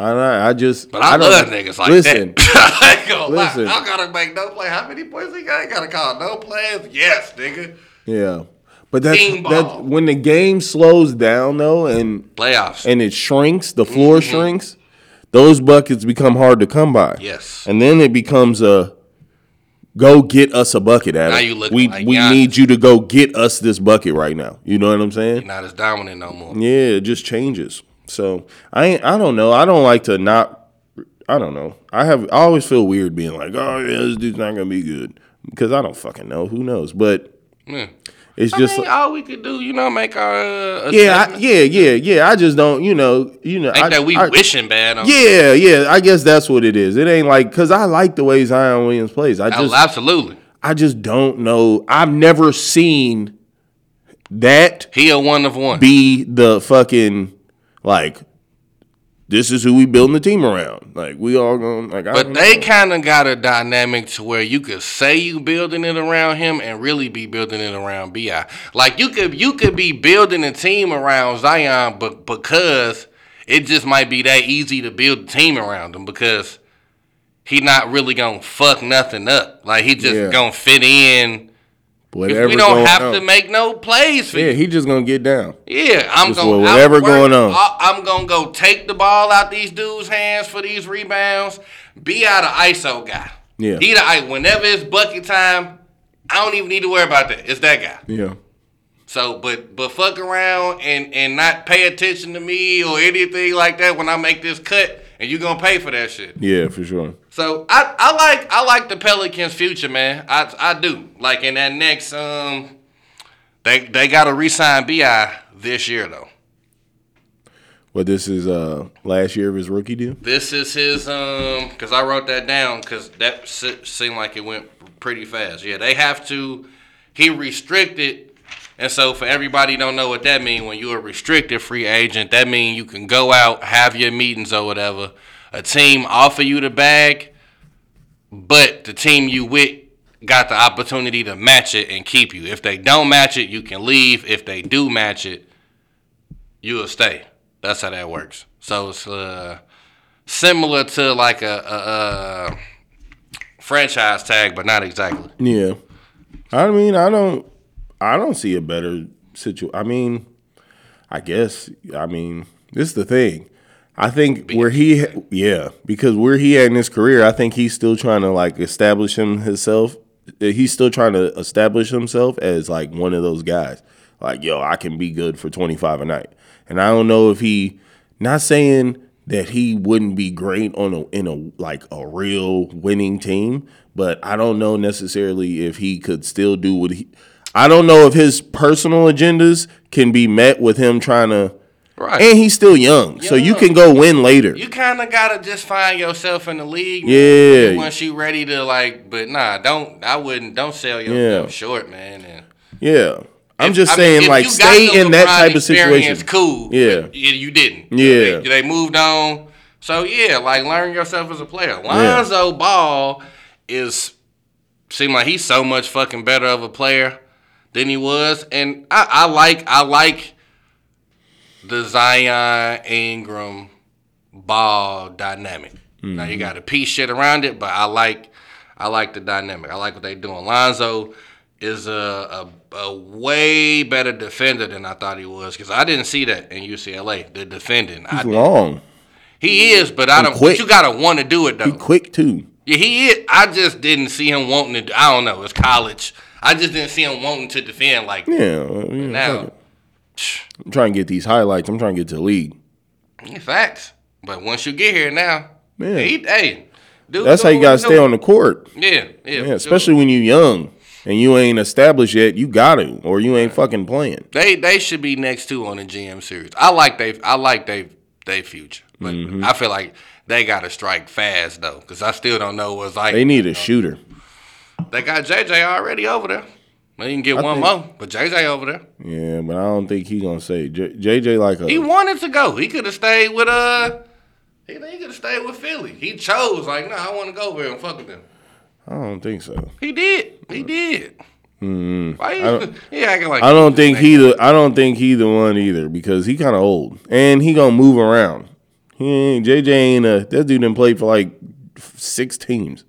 I, know, I just. But I, love niggas like listen, that. I ain't gonna Listen. lie. I gotta make no play. How many points he got? He gotta call no plays. Yes, nigga. Yeah, but that's Team that when the game slows down though, and Playoffs. and it shrinks, the floor Mm-hmm. shrinks. Those buckets become hard to come by. yes. and then it becomes a go get us a bucket at Now you look we like we Giannis. need you to go get us this bucket right now. You know what I'm saying? Not as dominant no more. Yeah, it just changes. So I I don't know. I don't like to not. I don't know. I have I always feel weird being like, oh yeah, this dude's not gonna be good because I don't fucking know. Who knows? But Yeah. it's I just mean, like, all we could do, you know, make our uh, yeah, I, yeah, yeah, yeah. I just don't. You know, you know. Ain't I, that we I- wishing bad. Yeah, yeah. I guess that's what it is. It ain't like because I like the way Zion Williams plays. I Oh, just absolutely. I just don't know. I've never seen that He a one of one. be the fucking like. This is who we building the team around. Like we all going like. But they kind of got a dynamic to where you could say you building it around him and really be building it around Bi. Like you could you could be building a team around Zion, but because it just might be that easy to build a team around him because he not really gonna fuck nothing up. Like he just Yeah. gonna fit in. Whatever we don't have on. to make no plays for Yeah, you. he just gonna get down. Yeah, I'm Just going. whatever going on. I'm gonna go take the ball out these dudes' hands for these rebounds. Be out of ISO guy. Yeah. He the I whenever it's bucket time. I don't even need to worry about that. It's that guy. Yeah. So, but but fuck around and and not pay attention to me or anything like that when I make this cut, and you're gonna pay for that shit. Yeah, for sure. So I, I like I like the Pelicans' future, man. I I do. Like in that next um, they they got to resign Bi this year though. But this is uh last year of his rookie deal. This is his um, cause I wrote that down because that se- seemed like it went pretty fast. Yeah, they have to. He restricted, and so for everybody don't know what that mean. When you're a restricted free agent, that mean you can go out, have your meetings or whatever. A team offer you the bag, but the team you with got the opportunity to match it and keep you. If they don't match it, you can leave. If they do match it, you'll stay. That's how that works. So it's uh, similar to like a, a, a franchise tag, but not exactly. Yeah. I mean, I don't I don't see a better situation. I mean, I guess I mean, this is the thing. I think where he yeah, because where he at in his career, I think he's still trying to like establish him himself. Eh, he's still trying to establish himself as like one of those guys. Like, yo, I can be good for 25 a night. And I don't know if he not saying that he wouldn't be great on a in a like a real winning team, but I don't know necessarily if he could still do what he I don't know if his personal agendas can be met with him trying to Right. and he's still young, so you can go win later. you kind of gotta just find yourself in the league. man. Yeah. Once you ready to like, but nah, don't. I wouldn't. Don't sell yourself Yeah. short, man. And yeah. I'm If- just I saying, if like, stay in that type of situation. Cool. Yeah. you didn't. Yeah. They, they moved on. So yeah, like learn yourself as a player. Lonzo Ball is seem like he's so much fucking better of a player than he was, and I, I like I like the Zion Ingram ball dynamic. Now you mm-hmm. got to piece shit around it, but I like I like the dynamic. I like what they doing. Lonzo is a, a, a way better defender than I thought he was because I didn't see that in UCLA. The defending, I He's did. long. he is, but I don't. quick. But you gotta want to do it though. He quick too. Yeah, he is. I just didn't see him wanting to. I don't know. It's college. I just didn't see him wanting to defend like Yeah. well, you know, now. I'm trying to get these highlights. I'm trying to get to the league. Facts. But once you get here now, Yeah. he, hey, dude, That's how you gotta stay on the court. Yeah, yeah. Yeah, especially when you're young and you ain't established yet. You got to, or you ain't fucking playing. they they should be next two on the GM series. I like they I like they they future, but Mm-hmm. I feel like they got to strike fast though, because I still don't know what's like. They need a shooter. They got JJ already over there. They can get one think- more, but JJ over there. Yeah, but I don't think he gonna say J- JJ like a. He wanted to go. He could have stayed with uh. He, he could have stayed with Philly. He chose like, no, I want to go over here and fuck with them. I don't think so. He did. He did. Why you, don't- he acting like I don't think he the. I don't think he the one either because he kind of old and he gonna move around. He ain't JJ ain't a. That dude done played for like six teams.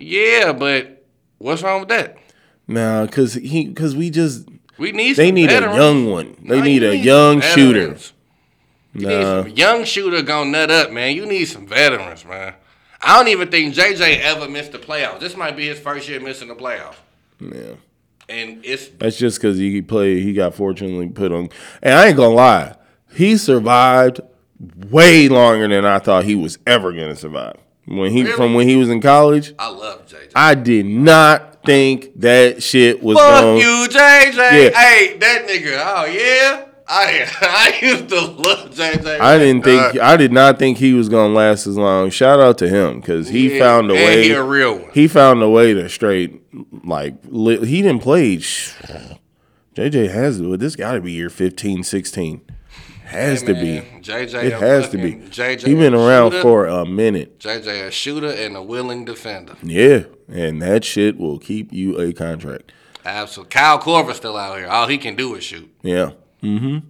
Yeah, but what's wrong with that? Nah, cause he cause we just We need. they need veterans. a young one. They Nah, need you a young shooter. You need Nah, some young shooter gonna nut up, man. You need some veterans, man. I don't even think JJ ever missed the playoffs. This might be his first year missing the playoffs, yeah. and it's That's just because he played. He got fortunately put on. And I ain't gonna lie, he survived way longer than I thought he was ever gonna survive. When he Really? from when he was in college, I love JJ. I did not think that shit was Fuck going. you, JJ. Yeah. Hey, that nigga. Oh yeah. I I used to love JJ. I didn't think Uh, I did not think he was gonna last as long. Shout out to him because he yeah, found a way. He a real one. he found a way to straight like li- he didn't play. JJ has to. This got to be year 15, 16. Has to be. JJ. It has to be. JJ. He been around shooter. for a minute. JJ a shooter and a willing defender. Yeah, and that shit will keep you a contract. Absolutely. Kyle Korver's still out here. All he can do is shoot. Yeah. Mm-hmm.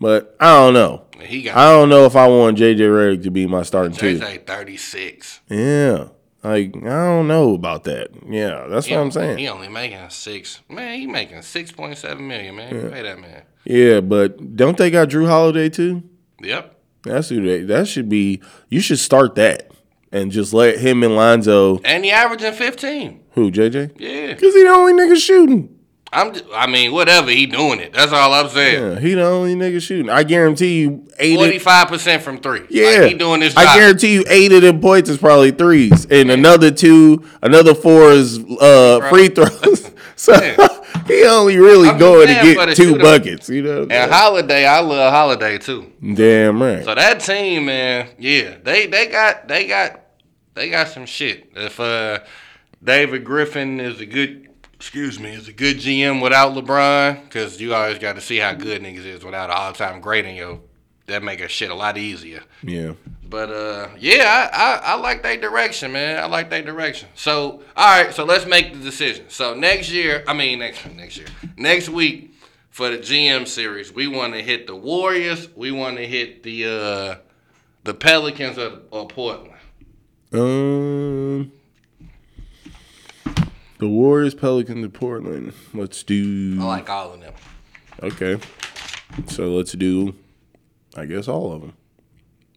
But I don't know. He got I don't know if I want JJ Redick to be my starting two. JJ 36. Yeah. Like I don't know about that. Yeah, that's He what I'm only- saying. He only making six. Man, he making 6.7 million, man. You Pay that man. Yeah, but don't they got Jrue Holiday too? Yep. That's who they. That should be. You should start that and just let him and Lonzo. And he averaging 15. Who JJ? Yeah. Because he the only nigga shooting. I'm. j- I mean, whatever he doing it. That's all I'm saying. Yeah, he the only nigga shooting. I guarantee you eight. of- Forty-five percent from three. Yeah, like he doing this. Job. I guarantee you eight of them points is probably threes, and another two, another four is uh, Right. free throws. so Yeah. he only really I'm going to get two shooter. buckets. You know, And Holiday, I love Holiday too. damn right. So that team, man, yeah, they they got they got they got some shit. If uh David Griffin is a good excuse me, is a good GM without LeBron, because you always got to see how good niggas is without an all time great in your that make a shit a lot easier. yeah, But uh, yeah, I, I, I like that direction, man. I like that direction. So all right, so let's make the decision. So next year, I mean next next year, next week for the GM series, we want to hit the Warriors. We want to hit the uh, the Pelicans or, or Portland. um, the Warriors, Pelicans, and Portland. Let's do. I like all of them. Okay, so let's do. I guess all of them.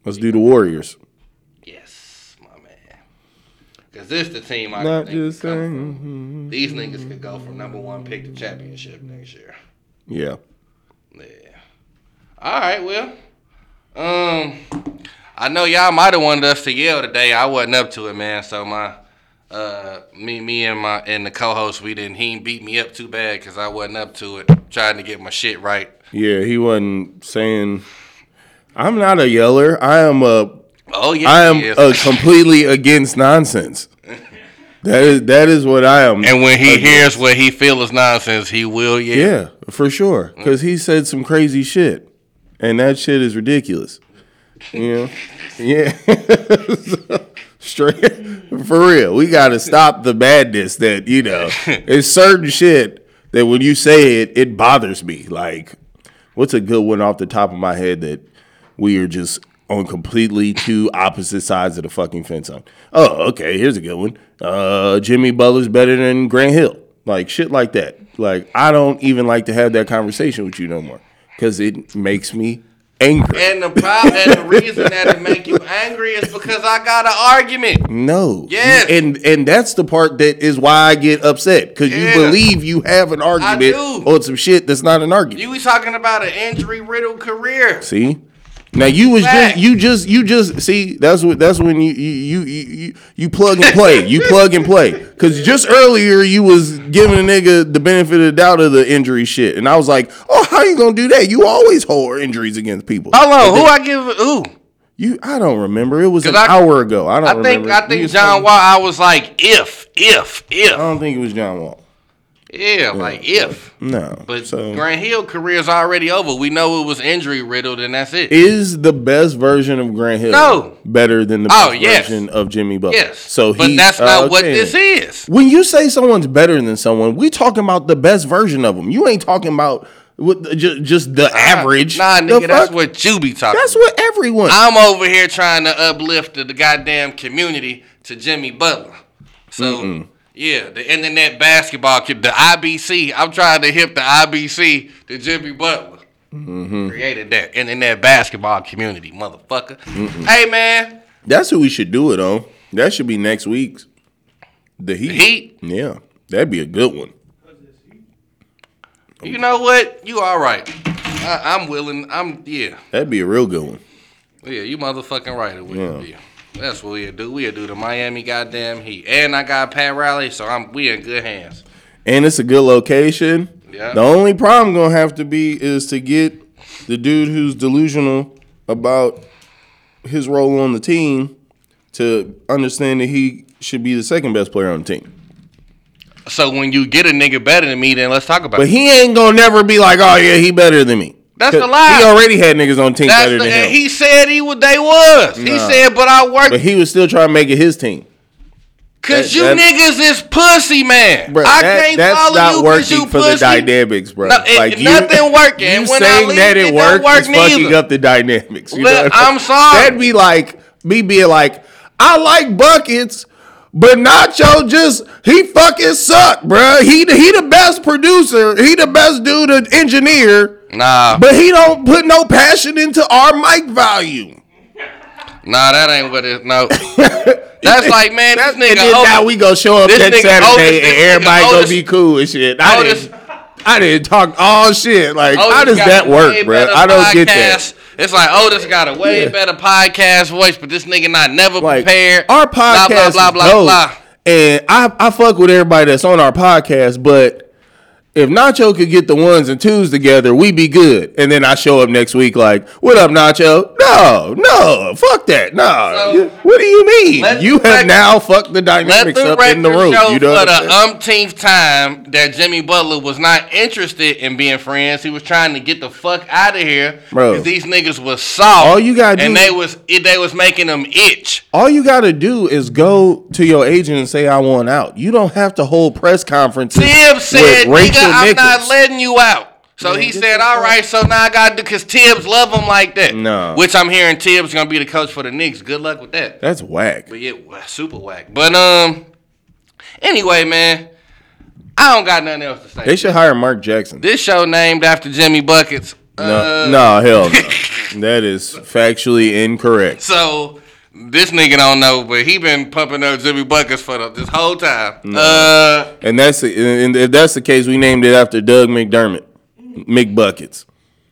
Let's do the Warriors. Yes, my man. Cause this the team I Not think just saying. from. These niggas could go from number one pick to championship next year. Yeah. Yeah. All right, well. Um I know y'all might have wanted us to yell today. I wasn't up to it, man. So my uh me me and my and the co-host we didn't he didn't beat me up too bad cuz I wasn't up to it. Trying to get my shit right. Yeah, he wasn't saying. I'm not a yeller. I am a. Oh yeah. I am uh, completely against nonsense. That is that is what I am. and when he hears what he feel is nonsense, he will yell. yeah, for sure, because he said some crazy shit, and that shit is ridiculous. You know, yeah, straight for real. We got to stop the madness that you know. It's certain shit that when you say it, it bothers me. Like, what's a good one off the top of my head that we are just on completely two opposite sides of the fucking fence on? Oh, okay. Here's a good one. Uh, Jimmy Butler's better than Grant Hill. Like shit like that. Like I don't even like to have that conversation with you no more because it makes me angry. And the problem and the reason that it make you angry is because I got an argument. No. Yes. And and that's the part that is why I get upset because Yeah. you believe you have an argument on some shit that's not an argument. You was talking about an injury riddled career. see. Now you was Fact. just you just you just see that's what that's when you you you you, you plug and play you plug and play because just earlier you was giving a nigga the benefit of the doubt of the injury shit and I was like oh how you gonna do that you always hold injuries against people Hold on, who I give who? You, I don't remember. It was an I- hour ago. I don't. I think remember. I We think was John Wall. I was like, if, if, if I don't think it was John Wall. Yeah, like if. No, But so Grant Hill career's already over. We know it was injury riddled, and that's it. is the best version of Grant Hill No. better than the Oh, best yes. version of Jimmy Butler? yes, So but that's not uh, what okay. this is. When you say someone's better than someone, we talking about the best version of them. You ain't talking about what, just, just the average. Nah, nigga, that's fuck? what you be talking. That's what everyone. I'm over here trying to uplift the, the goddamn community to Jimmy Butler. So yeah, the internet basketball, kid- the IBC. I'm trying to hip the IBC to Jimmy Butler. Mm-hmm. Created that internet basketball community, motherfucker. Hey man, That's who we should do it on. That should be next week's. The Heat. Heat? Yeah, that'd be a good one. you know what? You all right. I, I'm willing. I'm yeah. That'd be a real good one. Yeah, you motherfucking right. It would Yeah. be. That's what we'll do. We'll do the Miami goddamn Heat, and I got Pat Riley, so I'm we in good hands. And it's a good location. Yeah. The only problem gonna have to be is to get the dude who's delusional about his role on the team to understand that he should be the second best player on the team. So when you get a nigga better than me, then let's talk about But it. But he ain't gonna never be like, oh yeah, he better than me. That's the 'Cause lie. He already had niggas on team That's better the, than him. he said he was. They was. He said, but I work but he was still trying to make it his team. because that- you niggas is pussy, man. Bro, I that- can't that's follow not you 'cause working you for pussy. the dynamics, bro. No, it- nothing working. You When saying leave, that it it worked work is fucking up the dynamics. You Look, know I'm sorry. That'd be like me being like, I like buckets, but Nacho just he fucking suck, bro. He the, he the best producer. He the best dude, an engineer, Nah, but he don't put no passion into our mic value. nah, that ain't what it. No, that's like man, this That's, nigga. and then Otis- now we gonna show up nigga Saturday Otis- and everybody gonna be cool and shit. I Otis- didn't, I didn't talk all shit. Like, Otis how does that work, bro? I don't get that. It's like oh, Otis got a way better podcast voice, but this nigga not never Like, prepared. our podcast blah blah blah dope, blah. and I I fuck with everybody that's on our podcast, but. If Nacho could get the ones and twos together, we'd be good. And then I show up next week like, "What up, Nacho?" No, no, fuck that. No, So, what do you mean? You have now fucked the dynamics the up in the room. You know for the umpteenth time that Jimmy Butler was not interested in being friends. He was trying to get the fuck out of here Bro. because these niggas was soft. All you gotta do and they was they was making them itch. All you got to do is go to your agent and say I want out. You don't have to hold press conferences. Thibs said, with "Nigga, Rachel I'm not letting you out." So he said, the "All fuck- right, so now I got to do because Thibs love him like that." No. which I'm hearing Thibs gonna be the coach for the Knicks. Good luck with that. That's whack. But yeah, super whack. But um, anyway, man, I don't got nothing else to say. They should hire Mark Jackson. This show named after Jimmy Buckets. No, Uh, no, hell no. that is factually incorrect. So this nigga don't know, but he been pumping up Jimmy Buckets for the, this whole time. Uh, And that's and if that's the case, we named it after Doug McDermott, McBuckets.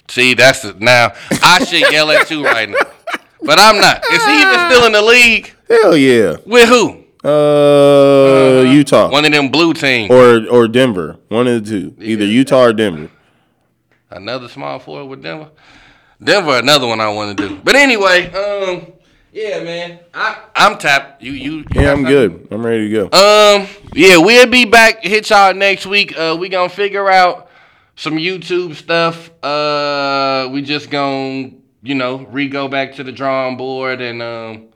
see, that's the, now I should yell at you right now, but I'm not. Is he even still in the league Hell yeah. with who? Uh, Utah One of them blue teams. or or Denver, one of the two, either Utah or Denver. Another small forward with Denver. Denver, another one I want to do. But anyway, um, yeah, man, I I'm tapped. You you. you Yeah, I'm something? good. I'm ready to go. Um, yeah, we'll be back. Hit y'all next week. Uh, we gonna figure out some YouTube stuff. Uh, we just gonna you know re go back to the drawing board and um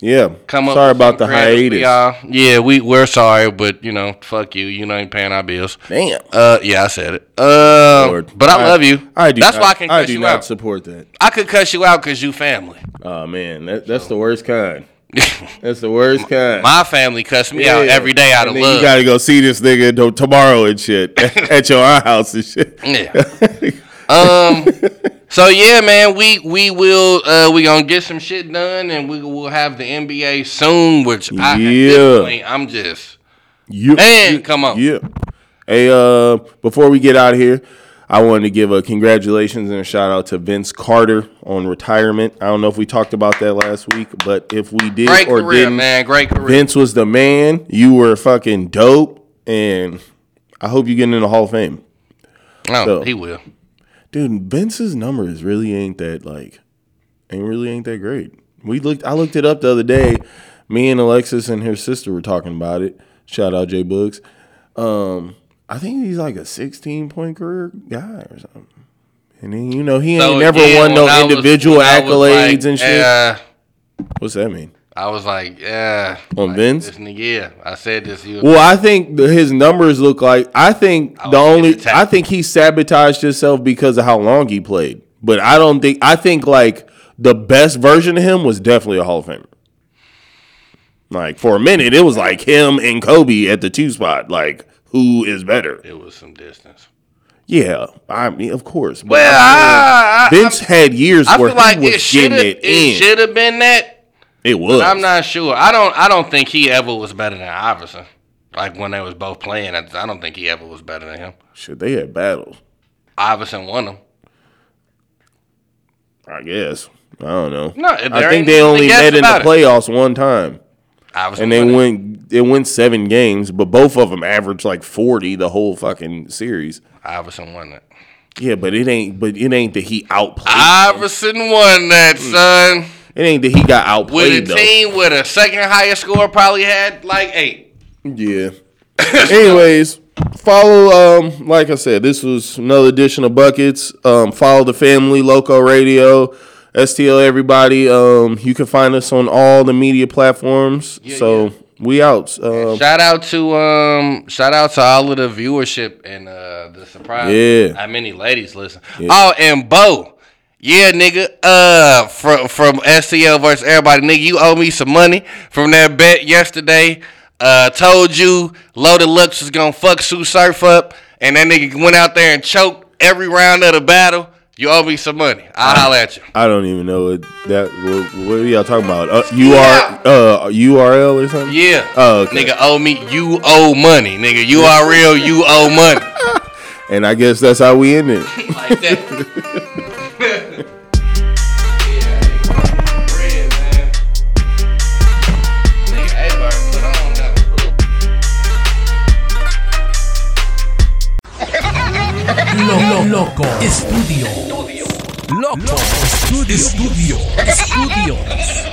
Yeah. come up. Sorry about the hiatus. y'all. Yeah, we we're sorry, but you know, fuck you. You know, ain't paying our bills. Damn. Uh, yeah, I said it. Uh, but I, love you. I do. That's not, why I can I do you not out. support that. I could cuss you out because you family. Oh man, that, that's the worst kind. That's the worst kind. My family cuss me out Yeah. every day out And of love. You gotta go see this nigga to- tomorrow and shit at your house and shit. Yeah. um. So yeah, man, we we will uh we gonna get some shit done and we will have the NBA soon. Which I, Yeah. point, I'm just You, Man, you- come on. Yeah. Hey, uh, before we get out of here, I wanted to give a congratulations and a shout out to Vince Carter on retirement. I don't know if we talked about that last week, but if we did great or career, didn't, man. Great career. Vince was the man. You were fucking dope, and I hope you get in the Hall of Fame, oh, so- he will. Dude. Vince's numbers really ain't that like, ain't really ain't that great. We looked. I looked it up the other day. Me and Alexis and her sister were talking about it. Shout out Jay Books. Um, I think he's like a 16 point career guy or something. And then you know he ain't So, never yeah, won no individual was accolades like, and shit. Yeah, What's that mean? I was like, yeah. On like, Vince? This nigga, yeah. I said this. He Well, I think the, his numbers look like. I think I the only. I think he sabotaged himself because of how long he played. But I don't think. I think like the best version of him was definitely a Hall of Famer. Like for a minute, it was like him and Kobe at the two spot. Like who is better? it was some distance. Yeah, I mean, of course. But Well, I, I, Vince had years I where feel like was it getting it, It, in. should have been that. It was. I'm not sure. I don't. I don't think he ever was better than Iverson. Like when they was both playing, I, don't think he ever was better than him. Shit, they had battles. Iverson won them. I guess. I don't know. No, I think they only met in the about it. playoffs one time. Iverson and they went it went seven games, but both of them averaged like forty the whole fucking series. Iverson won it. Yeah, but it ain't. But it ain't that he outplayed. Iverson won that, mm. son. It ain't that he got outplayed. With a though. team with a second highest score, probably had like eight. Yeah. Anyways, follow. Um, like I said, this was another edition of buckets. Um, follow the family, Loco Radio, STL. Everybody. Um, you can find us on all the media platforms. so yeah. we out. Um, Shout out to um, shout out to all of the viewership and uh, the surprise. Yeah. how many ladies listen? Oh, and Bo, yeah, nigga. Uh, from from STL versus everybody, nigga. You owe me some money from that bet yesterday. Uh, told you Loaded Lux was gonna fuck Tsu Surf up, and that nigga went out there and choked every round of the battle. You owe me some money. I'll holler at you. I don't even know what that. What, what are y'all talking about? Uh, UR, uh, URL or something? Yeah. Oh, okay. Nigga owe me. You owe money, nigga. You are real. You owe money. And I guess that's how we end it. like that. loco Estudio. Loco Estudio. Estudio. Estudios.